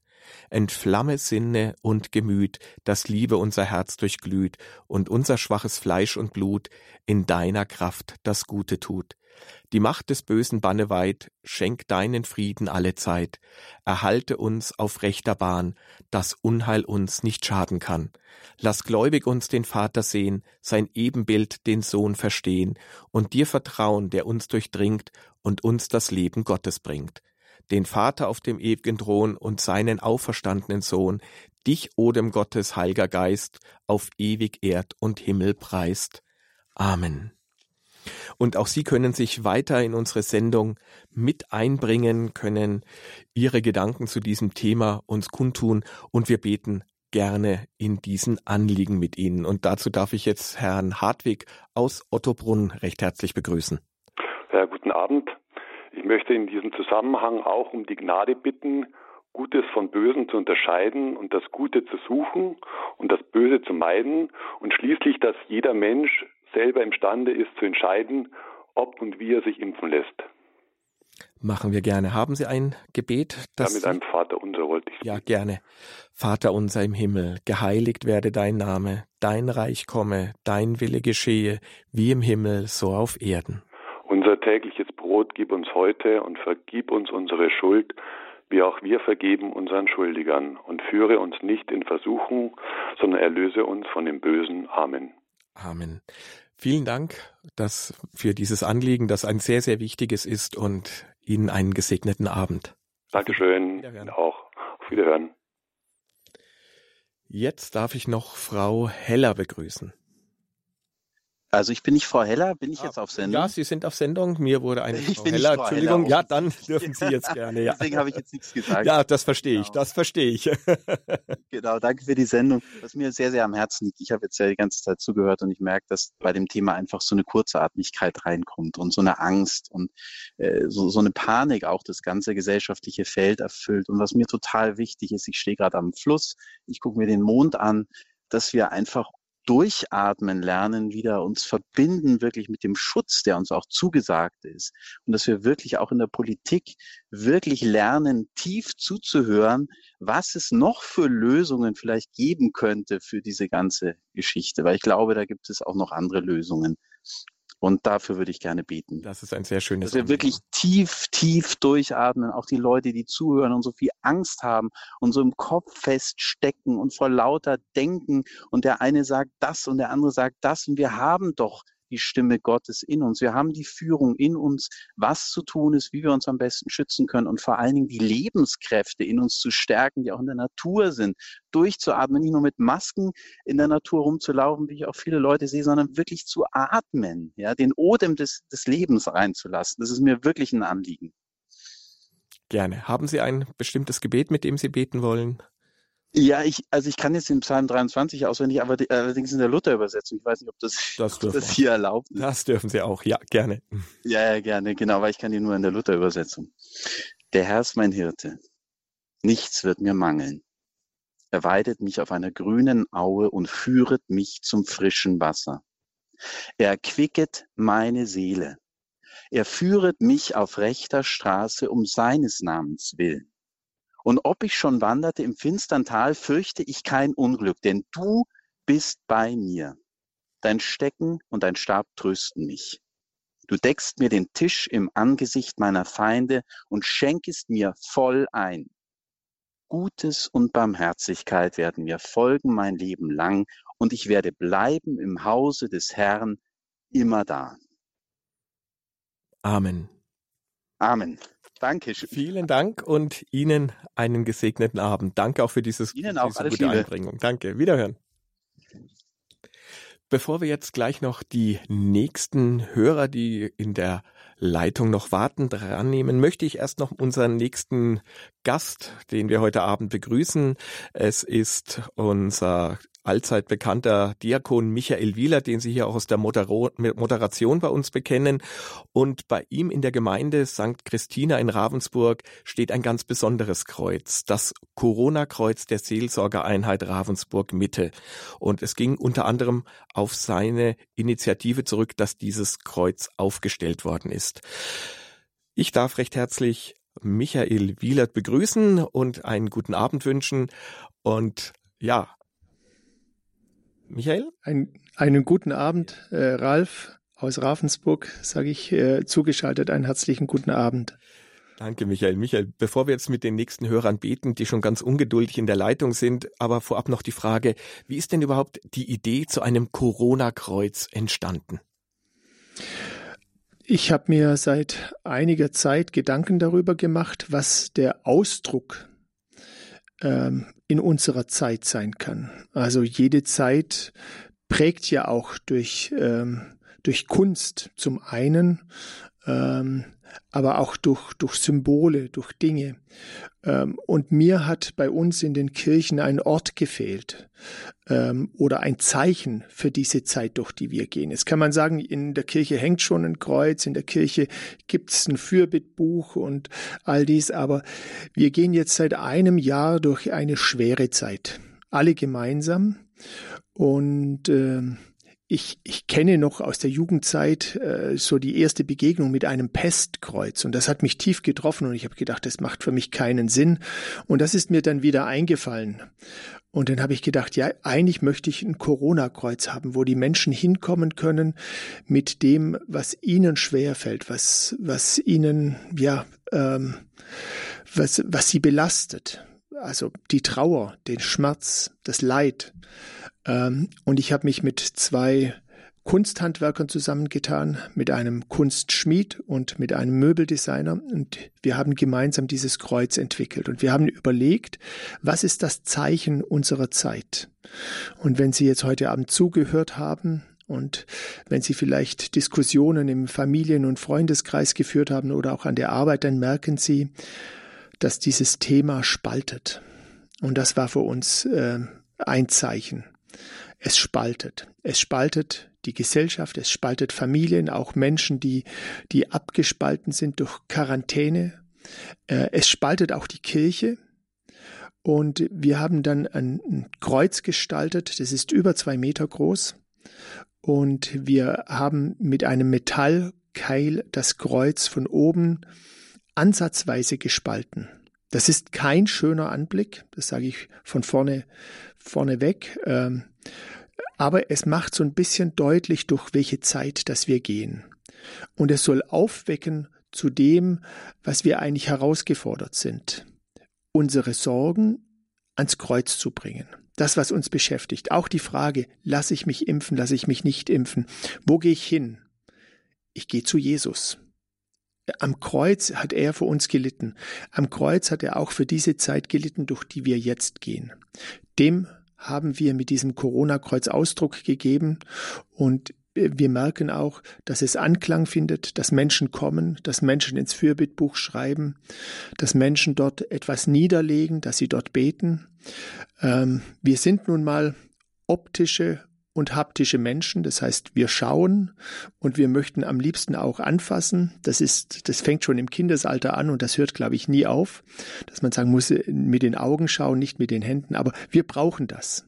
Entflamme Sinne und Gemüt, dass Liebe unser Herz durchglüht und unser schwaches Fleisch und Blut in deiner Kraft das Gute tut. Die Macht des Bösen banne weit, schenk deinen Frieden alle Zeit, erhalte uns auf rechter Bahn, dass Unheil uns nicht schaden kann. Lass gläubig uns den Vater sehen, sein Ebenbild den Sohn verstehen und dir vertrauen, der uns durchdringt und uns das Leben Gottes bringt den Vater auf dem ewigen Thron und seinen auferstandenen Sohn, dich, Odem Gottes, Heiliger Geist, auf ewig Erd und Himmel preist. Amen. Und auch Sie können sich weiter in unsere Sendung mit einbringen, können Ihre Gedanken zu diesem Thema uns kundtun und wir beten gerne in diesen Anliegen mit Ihnen. Und dazu darf ich jetzt Herrn Hartwig aus Ottobrunn recht herzlich begrüßen. Ja, guten Abend. Ich möchte in diesem Zusammenhang auch um die Gnade bitten, Gutes von Bösen zu unterscheiden und das Gute zu suchen und das Böse zu meiden und schließlich, dass jeder Mensch selber imstande ist zu entscheiden, ob und wie er sich impfen lässt. Machen wir gerne. Haben Sie ein Gebet? Das ja, mit einem Vater unser wollte ich. Ja, gerne. Vater unser im Himmel, geheiligt werde dein Name, dein Reich komme, dein Wille geschehe, wie im Himmel, so auf Erden. Unser tägliches Brot gib uns heute und vergib uns unsere Schuld, wie auch wir vergeben unseren Schuldigern. Und führe uns nicht in Versuchung, sondern erlöse uns von dem Bösen. Amen. Amen. Vielen Dank dass für dieses Anliegen, das ein sehr, sehr wichtiges ist und Ihnen einen gesegneten Abend. Dankeschön. Auch. Auf Wiederhören. Jetzt darf ich noch Frau Heller begrüßen. Also ich bin nicht Frau Heller, bin ich ah, jetzt auf Sendung? Ja, Sie sind auf Sendung. Mir wurde eine ich Frau Heller. Frau Entschuldigung, Heller. ja, dann dürfen Sie jetzt gerne. Ja. Deswegen habe ich jetzt nichts gesagt. Ja, das verstehe genau. ich, das verstehe ich. genau, danke für die Sendung. Was mir sehr, sehr am Herzen liegt. Ich habe jetzt ja die ganze Zeit zugehört und ich merke, dass bei dem Thema einfach so eine Kurzatmigkeit reinkommt und so eine Angst und äh, so, so eine Panik auch das ganze gesellschaftliche Feld erfüllt. Und was mir total wichtig ist, ich stehe gerade am Fluss, ich gucke mir den Mond an, dass wir einfach Durchatmen lernen, wieder uns verbinden wirklich mit dem Schutz, der uns auch zugesagt ist. Und dass wir wirklich auch in der Politik wirklich lernen, tief zuzuhören, was es noch für Lösungen vielleicht geben könnte für diese ganze Geschichte. Weil ich glaube, da gibt es auch noch andere Lösungen. Und dafür würde ich gerne beten. Das ist ein sehr schönes. Dass wir wirklich tief, tief durchatmen. Auch die Leute, die zuhören und so viel Angst haben und so im Kopf feststecken und vor lauter Denken. Und der eine sagt das und der andere sagt das. Und wir haben doch die Stimme Gottes in uns. Wir haben die Führung in uns, was zu tun ist, wie wir uns am besten schützen können und vor allen Dingen die Lebenskräfte in uns zu stärken, die auch in der Natur sind, durchzuatmen, nicht nur mit Masken in der Natur rumzulaufen, wie ich auch viele Leute sehe, sondern wirklich zu atmen, ja, den Odem des, des Lebens reinzulassen. Das ist mir wirklich ein Anliegen. Gerne. Haben Sie ein bestimmtes Gebet, mit dem Sie beten wollen? Ja, ich, also ich kann jetzt den Psalm 23 auswendig, aber die, allerdings in der Luther-Übersetzung. Ich weiß nicht, ob das, das, ob das hier erlaubt ist. Das dürfen Sie auch, ja, gerne. Ja, ja, gerne, genau, weil ich kann die nur in der Luther-Übersetzung. Der Herr ist mein Hirte. Nichts wird mir mangeln. Er weidet mich auf einer grünen Aue und führet mich zum frischen Wasser. Er erquicket meine Seele. Er führet mich auf rechter Straße um seines Namens willen. Und ob ich schon wanderte im finstern Tal, fürchte ich kein Unglück, denn du bist bei mir. Dein Stecken und dein Stab trösten mich. Du deckst mir den Tisch im Angesicht meiner Feinde und schenkest mir voll ein. Gutes und Barmherzigkeit werden mir folgen mein Leben lang und ich werde bleiben im Hause des Herrn immer da. Amen. Amen. Danke. Vielen Dank und Ihnen einen gesegneten Abend. Danke auch für dieses, Ihnen auch diese gute Liebe. Einbringung. Danke. Wiederhören. Bevor wir jetzt gleich noch die nächsten Hörer, die in der Leitung noch warten, dran nehmen, möchte ich erst noch unseren nächsten Gast, den wir heute Abend begrüßen. Es ist unser allzeit bekannter Diakon Michael Wieler, den Sie hier auch aus der Moderation bei uns bekennen. Und bei ihm in der Gemeinde St. Christina in Ravensburg steht ein ganz besonderes Kreuz, das Corona-Kreuz der Seelsorgereinheit Ravensburg Mitte. Und es ging unter anderem auf seine Initiative zurück, dass dieses Kreuz aufgestellt worden ist. Ich darf recht herzlich Michael Wielert begrüßen und einen guten Abend wünschen. Und ja, Michael? Ein, einen guten Abend, äh, Ralf aus Ravensburg, sage ich äh, zugeschaltet. Einen herzlichen guten Abend. Danke, Michael. Michael, bevor wir jetzt mit den nächsten Hörern beten, die schon ganz ungeduldig in der Leitung sind, aber vorab noch die Frage, wie ist denn überhaupt die Idee zu einem Corona-Kreuz entstanden? Ich habe mir seit einiger Zeit Gedanken darüber gemacht, was der Ausdruck ähm, in unserer Zeit sein kann. Also jede Zeit prägt ja auch durch, ähm, durch Kunst zum einen, ähm, aber auch durch, durch Symbole, durch Dinge. Ähm, und mir hat bei uns in den Kirchen ein Ort gefehlt ähm, oder ein Zeichen für diese Zeit, durch die wir gehen. Jetzt kann man sagen, in der Kirche hängt schon ein Kreuz, in der Kirche gibt es ein Fürbittbuch und all dies, aber wir gehen jetzt seit einem Jahr durch eine schwere Zeit. Alle gemeinsam. Und äh, ich, ich kenne noch aus der Jugendzeit äh, so die erste Begegnung mit einem Pestkreuz und das hat mich tief getroffen und ich habe gedacht, das macht für mich keinen Sinn und das ist mir dann wieder eingefallen. Und dann habe ich gedacht, ja, eigentlich möchte ich ein Corona-Kreuz haben, wo die Menschen hinkommen können mit dem, was ihnen schwerfällt, was, was ihnen, ja, ähm, was, was sie belastet. Also die Trauer, den Schmerz, das Leid. Ähm, und ich habe mich mit zwei Kunsthandwerkern zusammengetan, mit einem Kunstschmied und mit einem Möbeldesigner und wir haben gemeinsam dieses Kreuz entwickelt und wir haben überlegt, was ist das Zeichen unserer Zeit? Und wenn Sie jetzt heute Abend zugehört haben und wenn Sie vielleicht Diskussionen im Familien- und Freundeskreis geführt haben oder auch an der Arbeit, dann merken Sie, dass dieses Thema spaltet. Und das war für uns äh, ein Zeichen. Es spaltet. Es spaltet die Gesellschaft, es spaltet Familien, auch Menschen, die, die abgespalten sind durch Quarantäne. Äh, es spaltet auch die Kirche. Und wir haben dann ein Kreuz gestaltet, das ist über zwei Meter groß. Und wir haben mit einem Metallkeil das Kreuz von oben ansatzweise gespalten. Das ist kein schöner Anblick, das sage ich von vorne, vorne weg. Ähm, aber es macht so ein bisschen deutlich, durch welche Zeit das wir gehen. Und es soll aufwecken zu dem, was wir eigentlich herausgefordert sind. Unsere Sorgen ans Kreuz zu bringen. Das, was uns beschäftigt. Auch die Frage, lasse ich mich impfen, lasse ich mich nicht impfen? Wo gehe ich hin? Ich gehe zu Jesus. Am Kreuz hat er für uns gelitten. Am Kreuz hat er auch für diese Zeit gelitten, durch die wir jetzt gehen. Dem haben wir mit diesem Corona-Kreuz Ausdruck gegeben und wir merken auch, dass es Anklang findet, dass Menschen kommen, dass Menschen ins Fürbittbuch schreiben, dass Menschen dort etwas niederlegen, dass sie dort beten. Ähm, wir sind nun mal optische und haptische Menschen. Das heißt, wir schauen und wir möchten am liebsten auch anfassen. Das ist, das fängt schon im Kindesalter an und das hört, glaube ich, nie auf, dass man sagen muss, mit den Augen schauen, nicht mit den Händen. Aber wir brauchen das.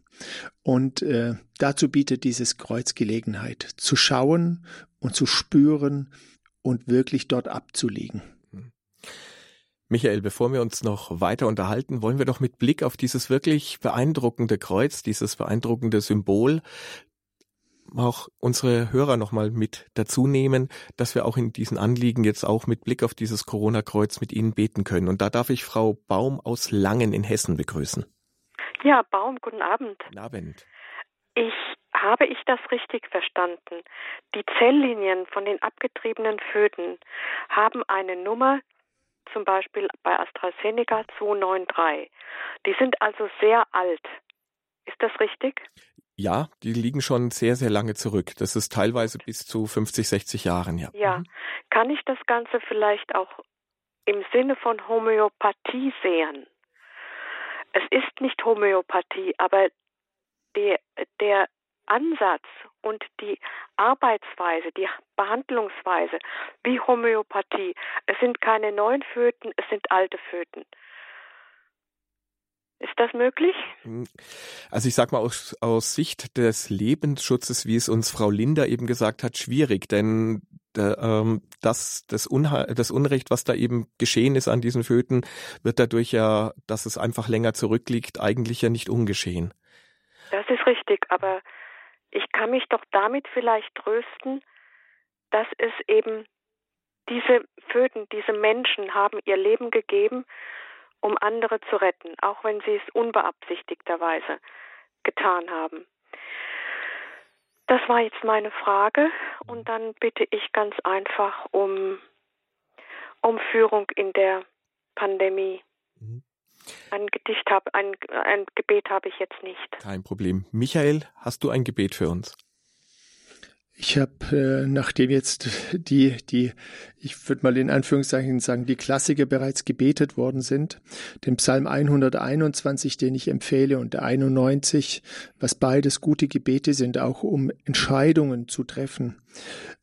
Und äh, dazu bietet dieses Kreuz Gelegenheit, zu schauen und zu spüren und wirklich dort abzulegen. Michael, bevor wir uns noch weiter unterhalten, wollen wir doch mit Blick auf dieses wirklich beeindruckende Kreuz, dieses beeindruckende Symbol auch unsere Hörer nochmal mit dazu nehmen, dass wir auch in diesen Anliegen jetzt auch mit Blick auf dieses Corona-Kreuz mit Ihnen beten können. Und da darf ich Frau Baum aus Langen in Hessen begrüßen. Ja, Baum, guten Abend. Guten Abend. Ich habe ich das richtig verstanden? Die Zelllinien von den abgetriebenen Föten haben eine Nummer, zum Beispiel bei AstraZeneca 293. Die sind also sehr alt. Ist das richtig? Ja, die liegen schon sehr, sehr lange zurück. Das ist teilweise bis zu 50, 60 Jahren, ja. Ja. Mhm. Kann ich das Ganze vielleicht auch im Sinne von Homöopathie sehen? Es ist nicht Homöopathie, aber der, der Ansatz und die Arbeitsweise, die Behandlungsweise wie Homöopathie, es sind keine neuen Föten, es sind alte Föten. Ist das möglich? Hm. Also ich sag mal aus, aus Sicht des Lebensschutzes, wie es uns Frau Linder eben gesagt hat, schwierig, denn ähm, das, das, das Unrecht, was da eben geschehen ist an diesen Föten, wird dadurch ja, dass es einfach länger zurückliegt, eigentlich ja nicht ungeschehen. Das ist richtig, aber ich kann mich doch damit vielleicht trösten, dass es eben diese Föten, diese Menschen haben ihr Leben gegeben um andere zu retten, auch wenn sie es unbeabsichtigterweise getan haben. Das war jetzt meine Frage und dann bitte ich ganz einfach um, um Führung in der Pandemie. Mhm. Ein Gedicht habe, ein, ein Gebet habe ich jetzt nicht. Kein Problem. Michael, hast du ein Gebet für uns? Ich habe, äh, nachdem jetzt die, die, ich würde mal in Anführungszeichen sagen, die Klassiker bereits gebetet worden sind, den Psalm 121, den ich empfehle, und der 91, was beides gute Gebete sind, auch um Entscheidungen zu treffen,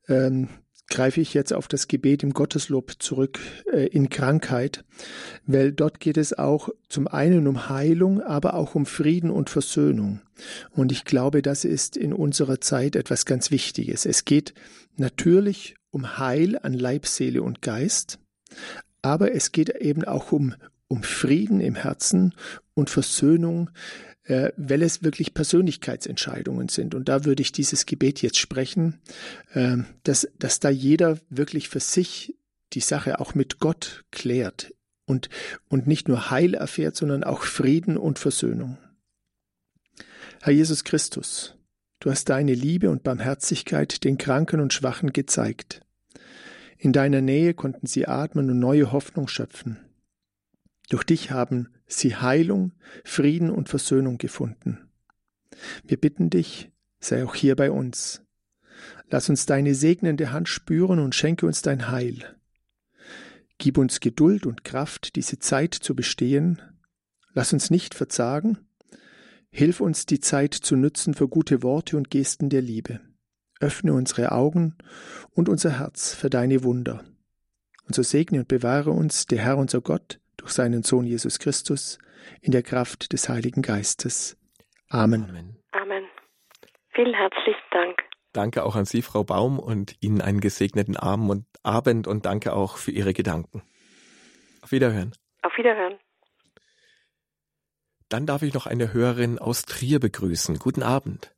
ähm, greife ich jetzt auf das Gebet im Gotteslob zurück äh, in Krankheit, weil dort geht es auch zum einen um Heilung, aber auch um Frieden und Versöhnung. Und ich glaube, das ist in unserer Zeit etwas ganz Wichtiges. Es geht natürlich um Heil an Leib, Seele und Geist, aber es geht eben auch um, um Frieden im Herzen und Versöhnung äh, weil es wirklich Persönlichkeitsentscheidungen sind. Und da würde ich dieses Gebet jetzt sprechen, äh, dass, dass da jeder wirklich für sich die Sache auch mit Gott klärt und, und nicht nur Heil erfährt, sondern auch Frieden und Versöhnung. Herr Jesus Christus, du hast deine Liebe und Barmherzigkeit den Kranken und Schwachen gezeigt. In deiner Nähe konnten sie atmen und neue Hoffnung schöpfen. Durch dich haben sie Heilung, Frieden und Versöhnung gefunden. Wir bitten dich, sei auch hier bei uns. Lass uns deine segnende Hand spüren und schenke uns dein Heil. Gib uns Geduld und Kraft, diese Zeit zu bestehen. Lass uns nicht verzagen. Hilf uns, die Zeit zu nützen für gute Worte und Gesten der Liebe. Öffne unsere Augen und unser Herz für deine Wunder. Und so segne und bewahre uns der Herr unser Gott, durch seinen Sohn Jesus Christus in der Kraft des Heiligen Geistes. Amen. Amen. Amen. Vielen herzlichen Dank. Danke auch an Sie, Frau Baum, und Ihnen einen gesegneten Abend und, Abend und danke auch für Ihre Gedanken. Auf Wiederhören. Auf Wiederhören. Dann darf ich noch eine Hörerin aus Trier begrüßen. Guten Abend.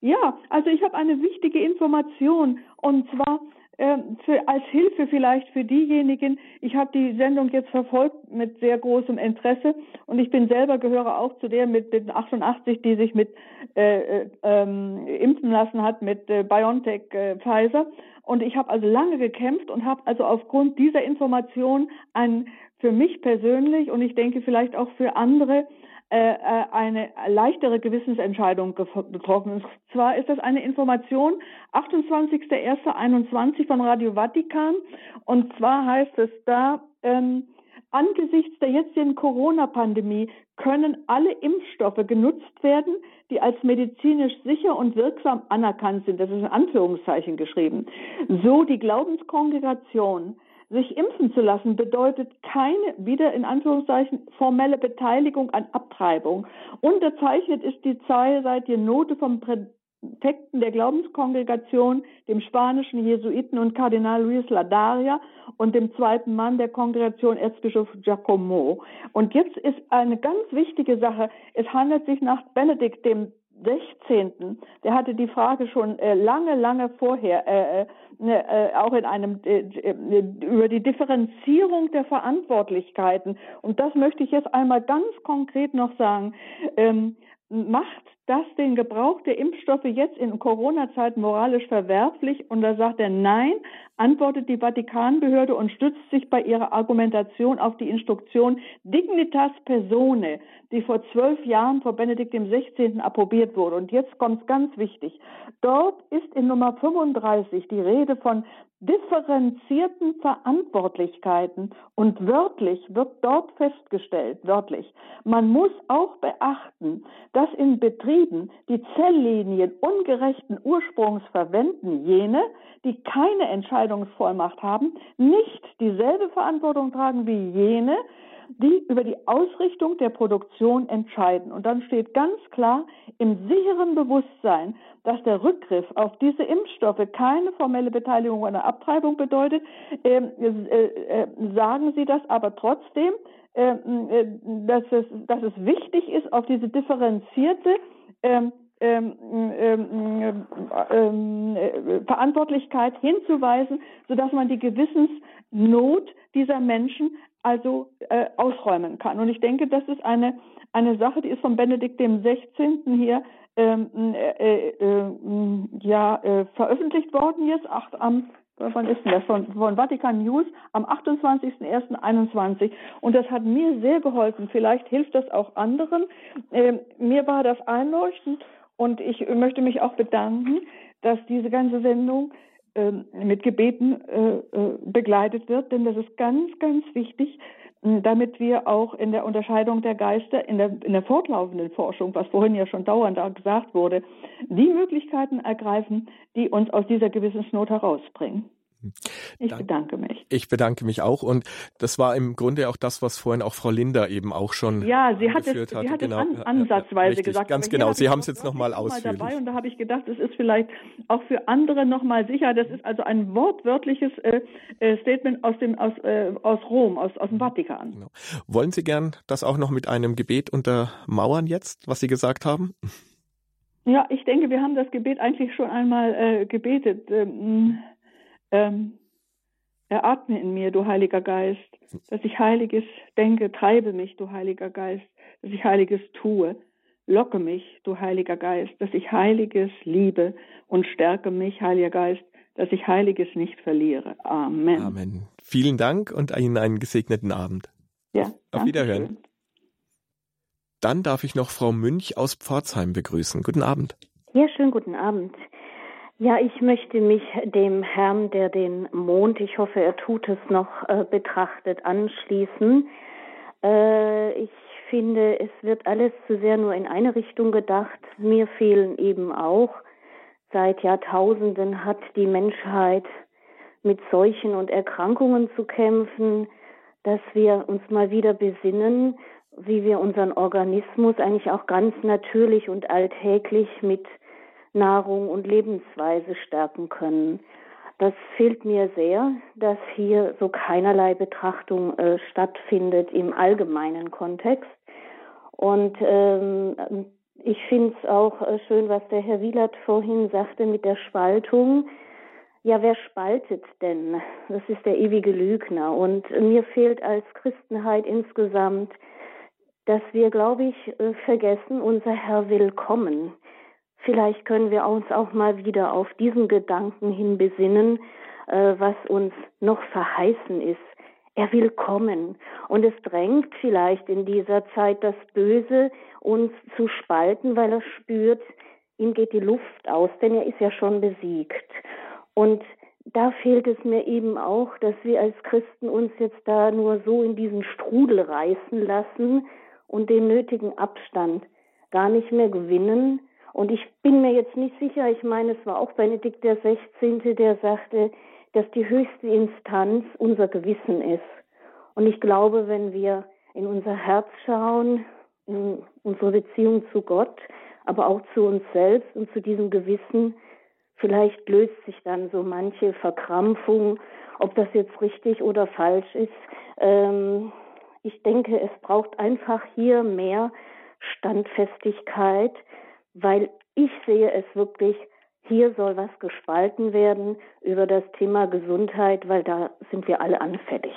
Ja, also ich habe eine wichtige Information und zwar für, als Hilfe vielleicht für diejenigen, ich habe die Sendung jetzt verfolgt mit sehr großem Interesse und ich bin selber gehöre auch zu der mit den 88, die sich mit äh, äh, ähm, impfen lassen hat mit äh, BioNTech äh, Pfizer. Und ich habe also lange gekämpft und habe also aufgrund dieser Information ein für mich persönlich und ich denke vielleicht auch für andere eine leichtere Gewissensentscheidung getroffen. Und zwar ist das eine Information 28.01.21 von Radio Vatikan. Und zwar heißt es da, ähm, angesichts der jetzigen Corona-Pandemie können alle Impfstoffe genutzt werden, die als medizinisch sicher und wirksam anerkannt sind. Das ist in Anführungszeichen geschrieben. So die Glaubenskongregation sich impfen zu lassen bedeutet keine, wieder in Anführungszeichen, formelle Beteiligung an Abtreibung. Unterzeichnet ist die zahlreiche Note vom Präfekten der Glaubenskongregation, dem spanischen Jesuiten und Kardinal Luis Ladaria und dem zweiten Mann der Kongregation Erzbischof Giacomo. Und jetzt ist eine ganz wichtige Sache. Es handelt sich nach Benedikt dem 16., der hatte die Frage schon äh, lange, lange vorher, äh, äh, ne, äh auch in einem, äh, äh, über die Differenzierung der Verantwortlichkeiten. Und das möchte ich jetzt einmal ganz konkret noch sagen. Ähm, macht das den Gebrauch der Impfstoffe jetzt in Corona-Zeiten moralisch verwerflich? Und da sagt er nein, antwortet die Vatikanbehörde und stützt sich bei ihrer Argumentation auf die Instruktion Dignitas Persone, die vor zwölf Jahren vor Benedikt XVI. approbiert wurde. Und jetzt kommt es ganz wichtig. Dort ist in Nummer 35 die Rede von differenzierten Verantwortlichkeiten und wörtlich wird dort festgestellt, wörtlich, man muss auch beachten, dass in Betrieben die Zelllinien ungerechten Ursprungs verwenden jene, die keine Entscheidungsvollmacht haben, nicht dieselbe Verantwortung tragen wie jene, die über die Ausrichtung der Produktion entscheiden. Und dann steht ganz klar im sicheren Bewusstsein, dass der Rückgriff auf diese Impfstoffe keine formelle Beteiligung an der Abtreibung bedeutet, äh, äh, äh, sagen Sie das aber trotzdem, ähm, äh, dass, es, dass es wichtig ist, auf diese differenzierte ähm, ähm, ähm, ähm äh, Verantwortlichkeit hinzuweisen, sodass man die Gewissensnot dieser Menschen also äh, ausräumen kann. Und ich denke, das ist eine, eine Sache, die ist von Benedikt dem 16. hier ähm, äh, äh, ja, äh, veröffentlicht worden jetzt, acht, am wann ist denn das? Von, von Vatikan News am 28.01.21. Und das hat mir sehr geholfen. Vielleicht hilft das auch anderen. Ähm, mir war das einleuchtend und ich möchte mich auch bedanken, dass diese ganze Sendung ähm, mit Gebeten äh, äh, begleitet wird, denn das ist ganz, ganz wichtig, damit wir auch in der Unterscheidung der Geister, in der, in der fortlaufenden Forschung, was vorhin ja schon dauernd gesagt wurde, die Möglichkeiten ergreifen, die uns aus dieser Gewissensnot herausbringen. Ich Dank, bedanke mich. Ich bedanke mich auch und das war im Grunde auch das, was vorhin auch Frau Linder eben auch schon Ja, sie hat es, sie hat genau. es an, ansatzweise Richtig, gesagt. Ganz genau, Sie haben es jetzt nochmal ausführlich. dabei und da habe ich gedacht, es ist vielleicht auch für andere nochmal sicher. Das ist also ein wortwörtliches äh, äh, Statement aus dem aus, äh, aus Rom, aus, aus dem mhm. Vatikan. Genau. Wollen Sie gern das auch noch mit einem Gebet untermauern jetzt, was Sie gesagt haben? Ja, ich denke, wir haben das Gebet eigentlich schon einmal äh, gebetet. Ähm, ähm, eratme in mir, du Heiliger Geist, dass ich Heiliges denke, treibe mich, du Heiliger Geist, dass ich Heiliges tue. Locke mich, du Heiliger Geist, dass ich Heiliges liebe und stärke mich, Heiliger Geist, dass ich Heiliges nicht verliere. Amen. Amen. Vielen Dank und Ihnen einen gesegneten Abend. Ja. Auf Wiederhören. Schön. Dann darf ich noch Frau Münch aus Pforzheim begrüßen. Guten Abend. Ja, schönen guten Abend. Ja, ich möchte mich dem Herrn, der den Mond, ich hoffe, er tut es noch, äh, betrachtet, anschließen. Äh, ich finde, es wird alles zu sehr nur in eine Richtung gedacht. Mir fehlen eben auch. Seit Jahrtausenden hat die Menschheit mit Seuchen und Erkrankungen zu kämpfen, dass wir uns mal wieder besinnen, wie wir unseren Organismus eigentlich auch ganz natürlich und alltäglich mit Nahrung und Lebensweise stärken können. Das fehlt mir sehr, dass hier so keinerlei Betrachtung äh, stattfindet im allgemeinen Kontext. Und ähm, ich finde es auch äh, schön, was der Herr Wielert vorhin sagte mit der Spaltung. Ja, wer spaltet denn? Das ist der ewige Lügner. Und mir fehlt als Christenheit insgesamt, dass wir, glaube ich, äh, vergessen, unser Herr will kommen. Vielleicht können wir uns auch mal wieder auf diesen Gedanken hin besinnen, äh, was uns noch verheißen ist. Er will kommen. Und es drängt vielleicht in dieser Zeit das Böse, uns zu spalten, weil er spürt, ihm geht die Luft aus, denn er ist ja schon besiegt. Und da fehlt es mir eben auch, dass wir als Christen uns jetzt da nur so in diesen Strudel reißen lassen und den nötigen Abstand gar nicht mehr gewinnen, und ich bin mir jetzt nicht sicher, ich meine, es war auch Benedikt der 16., der sagte, dass die höchste Instanz unser Gewissen ist. Und ich glaube, wenn wir in unser Herz schauen, in unsere Beziehung zu Gott, aber auch zu uns selbst und zu diesem Gewissen, vielleicht löst sich dann so manche Verkrampfung, ob das jetzt richtig oder falsch ist. Ähm, ich denke, es braucht einfach hier mehr Standfestigkeit, weil ich sehe es wirklich, hier soll was gespalten werden über das Thema Gesundheit, weil da sind wir alle anfällig.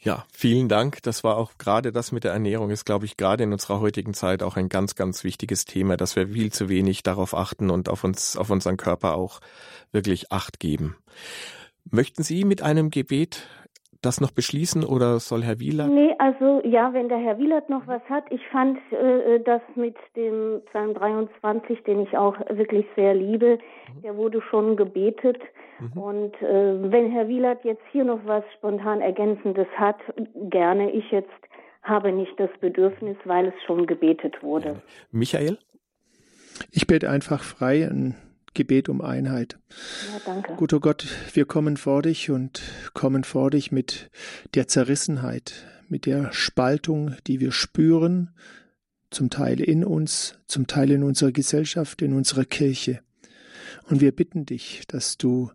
Ja, vielen Dank. Das war auch gerade das mit der Ernährung ist, glaube ich, gerade in unserer heutigen Zeit auch ein ganz, ganz wichtiges Thema, dass wir viel zu wenig darauf achten und auf uns, auf unseren Körper auch wirklich Acht geben. Möchten Sie mit einem Gebet das noch beschließen oder soll Herr Wielert? Nee, also ja, wenn der Herr Wielert noch was hat. Ich fand äh, äh das mit dem Psalm 23, den ich auch wirklich sehr liebe, mhm. der wurde schon gebetet. Mhm. Und äh, wenn Herr Wielert jetzt hier noch was spontan Ergänzendes hat, gerne. Ich jetzt habe nicht das Bedürfnis, weil es schon gebetet wurde. Michael? Ich bete einfach frei ein Gebet um Einheit. Ja, danke. Guter Gott, wir kommen vor dich und kommen vor dich mit der Zerrissenheit, mit der Spaltung, die wir spüren, zum Teil in uns, zum Teil in unserer Gesellschaft, in unserer Kirche. Und wir bitten dich, dass du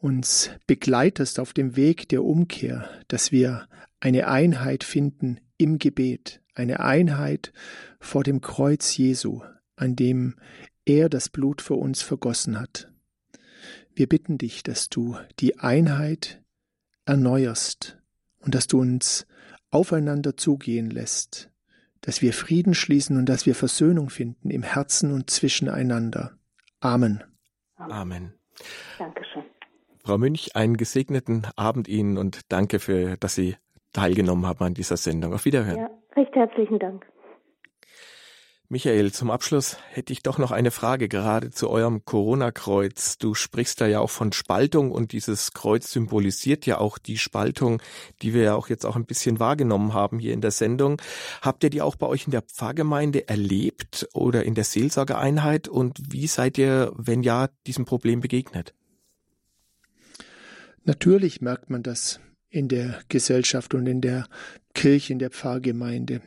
uns begleitest auf dem Weg der Umkehr, dass wir eine Einheit finden im Gebet, eine Einheit vor dem Kreuz Jesu, an dem er das Blut für uns vergossen hat. Wir bitten dich, dass du die Einheit erneuerst und dass du uns aufeinander zugehen lässt, dass wir Frieden schließen und dass wir Versöhnung finden im Herzen und zwischeneinander. Amen. Amen. Dankeschön. Frau Münch, einen gesegneten Abend Ihnen und danke für, dass Sie teilgenommen haben an dieser Sendung. Auf Wiederhören. Ja, recht herzlichen Dank. Michael, zum Abschluss hätte ich doch noch eine Frage gerade zu eurem Corona-Kreuz. Du sprichst da ja auch von Spaltung und dieses Kreuz symbolisiert ja auch die Spaltung, die wir ja auch jetzt auch ein bisschen wahrgenommen haben hier in der Sendung. Habt ihr die auch bei euch in der Pfarrgemeinde erlebt oder in der Seelsorgeeinheit und wie seid ihr, wenn ja, diesem Problem begegnet? Natürlich merkt man das in der Gesellschaft und in der Kirche, in der Pfarrgemeinde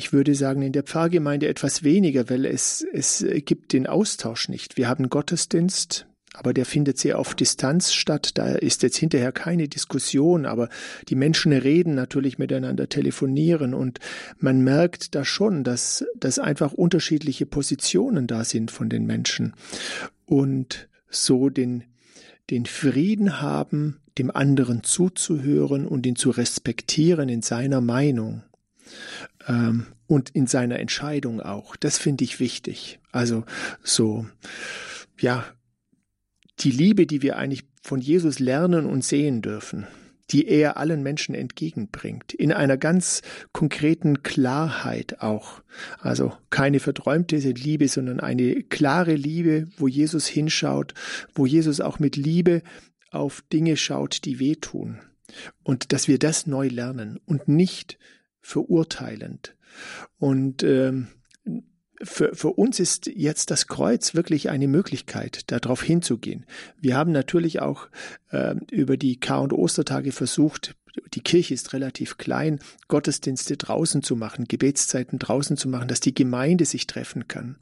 ich würde sagen, in der Pfarrgemeinde etwas weniger, weil es, es gibt den Austausch nicht. Wir haben Gottesdienst, aber der findet sehr auf Distanz statt. Da ist jetzt hinterher keine Diskussion, aber die Menschen reden natürlich miteinander, telefonieren und man merkt da schon, dass, dass einfach unterschiedliche Positionen da sind von den Menschen und so den, den Frieden haben, dem anderen zuzuhören und ihn zu respektieren in seiner Meinung ähm, und in seiner Entscheidung auch. Das finde ich wichtig. Also so, ja, die Liebe, die wir eigentlich von Jesus lernen und sehen dürfen, die er allen Menschen entgegenbringt, in einer ganz konkreten Klarheit auch. Also keine verträumte Liebe, sondern eine klare Liebe, wo Jesus hinschaut, wo Jesus auch mit Liebe auf Dinge schaut, die wehtun. Und dass wir das neu lernen und nicht verurteilend. Und ähm, für, für uns ist jetzt das Kreuz wirklich eine Möglichkeit, darauf hinzugehen. Wir haben natürlich auch äh, über die Kar- und Ostertage versucht, die Kirche ist relativ klein, Gottesdienste draußen zu machen, Gebetszeiten draußen zu machen, dass die Gemeinde sich treffen kann.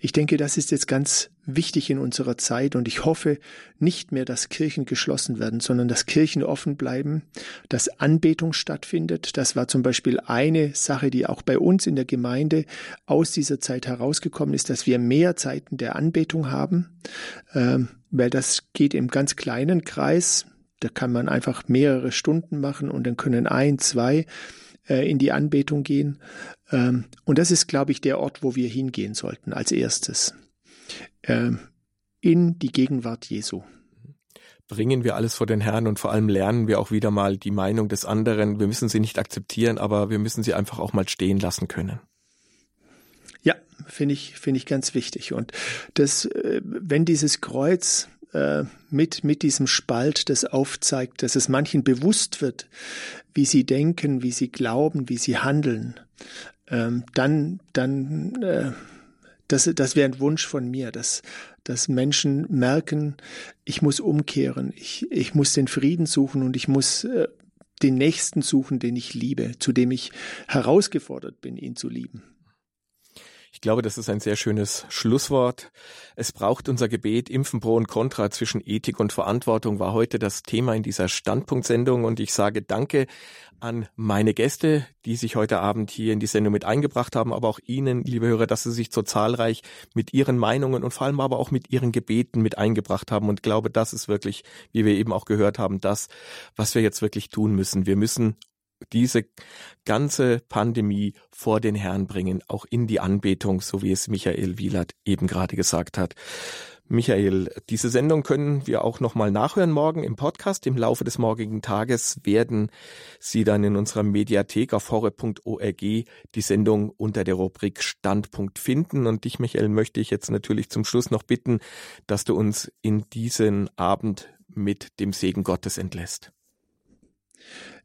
Ich denke, das ist jetzt ganz wichtig in unserer Zeit und ich hoffe nicht mehr, dass Kirchen geschlossen werden, sondern dass Kirchen offen bleiben, dass Anbetung stattfindet. Das war zum Beispiel eine Sache, die auch bei uns in der Gemeinde aus dieser Zeit herausgekommen ist, dass wir mehr Zeiten der Anbetung haben, ähm, weil das geht im ganz kleinen Kreis. Da kann man einfach mehrere Stunden machen und dann können ein, zwei äh, in die Anbetung gehen. Ähm, und das ist, glaube ich, der Ort, wo wir hingehen sollten als erstes. Ähm, in die Gegenwart Jesu bringen wir alles vor den Herrn und vor allem lernen wir auch wieder mal die Meinung des anderen. Wir müssen sie nicht akzeptieren, aber wir müssen sie einfach auch mal stehen lassen können. Ja, finde ich, finde ich ganz wichtig. Und das, äh, wenn dieses Kreuz äh, mit, mit diesem Spalt das aufzeigt, dass es manchen bewusst wird, wie sie denken, wie sie glauben, wie sie handeln, ähm, dann, dann, äh, das, das wäre ein Wunsch von mir, dass, dass Menschen merken, ich muss umkehren, ich, ich muss den Frieden suchen und ich muss äh, den Nächsten suchen, den ich liebe, zu dem ich herausgefordert bin, ihn zu lieben. Ich glaube, das ist ein sehr schönes Schlusswort. Es braucht unser Gebet. Impfen pro und contra zwischen Ethik und Verantwortung war heute das Thema in dieser Standpunktsendung. Und ich sage Danke an meine Gäste, die sich heute Abend hier in die Sendung mit eingebracht haben, aber auch Ihnen, liebe Hörer, dass Sie sich so zahlreich mit Ihren Meinungen und vor allem aber auch mit Ihren Gebeten mit eingebracht haben. Und glaube, das ist wirklich, wie wir eben auch gehört haben, das, was wir jetzt wirklich tun müssen. Wir müssen diese ganze Pandemie vor den Herrn bringen, auch in die Anbetung, so wie es Michael Wielert eben gerade gesagt hat. Michael, diese Sendung können wir auch nochmal nachhören morgen im Podcast. Im Laufe des morgigen Tages werden Sie dann in unserer Mediathek auf horre.org die Sendung unter der Rubrik Standpunkt finden. Und dich, Michael, möchte ich jetzt natürlich zum Schluss noch bitten, dass du uns in diesen Abend mit dem Segen Gottes entlässt.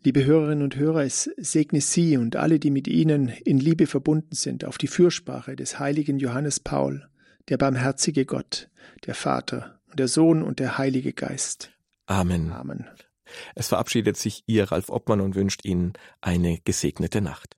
Liebe Hörerinnen und Hörer, es segne Sie und alle, die mit Ihnen in Liebe verbunden sind, auf die Fürsprache des heiligen Johannes Paul, der barmherzige Gott, der Vater und der Sohn und der Heilige Geist. Amen. Amen. Es verabschiedet sich Ihr Ralf Obmann und wünscht Ihnen eine gesegnete Nacht.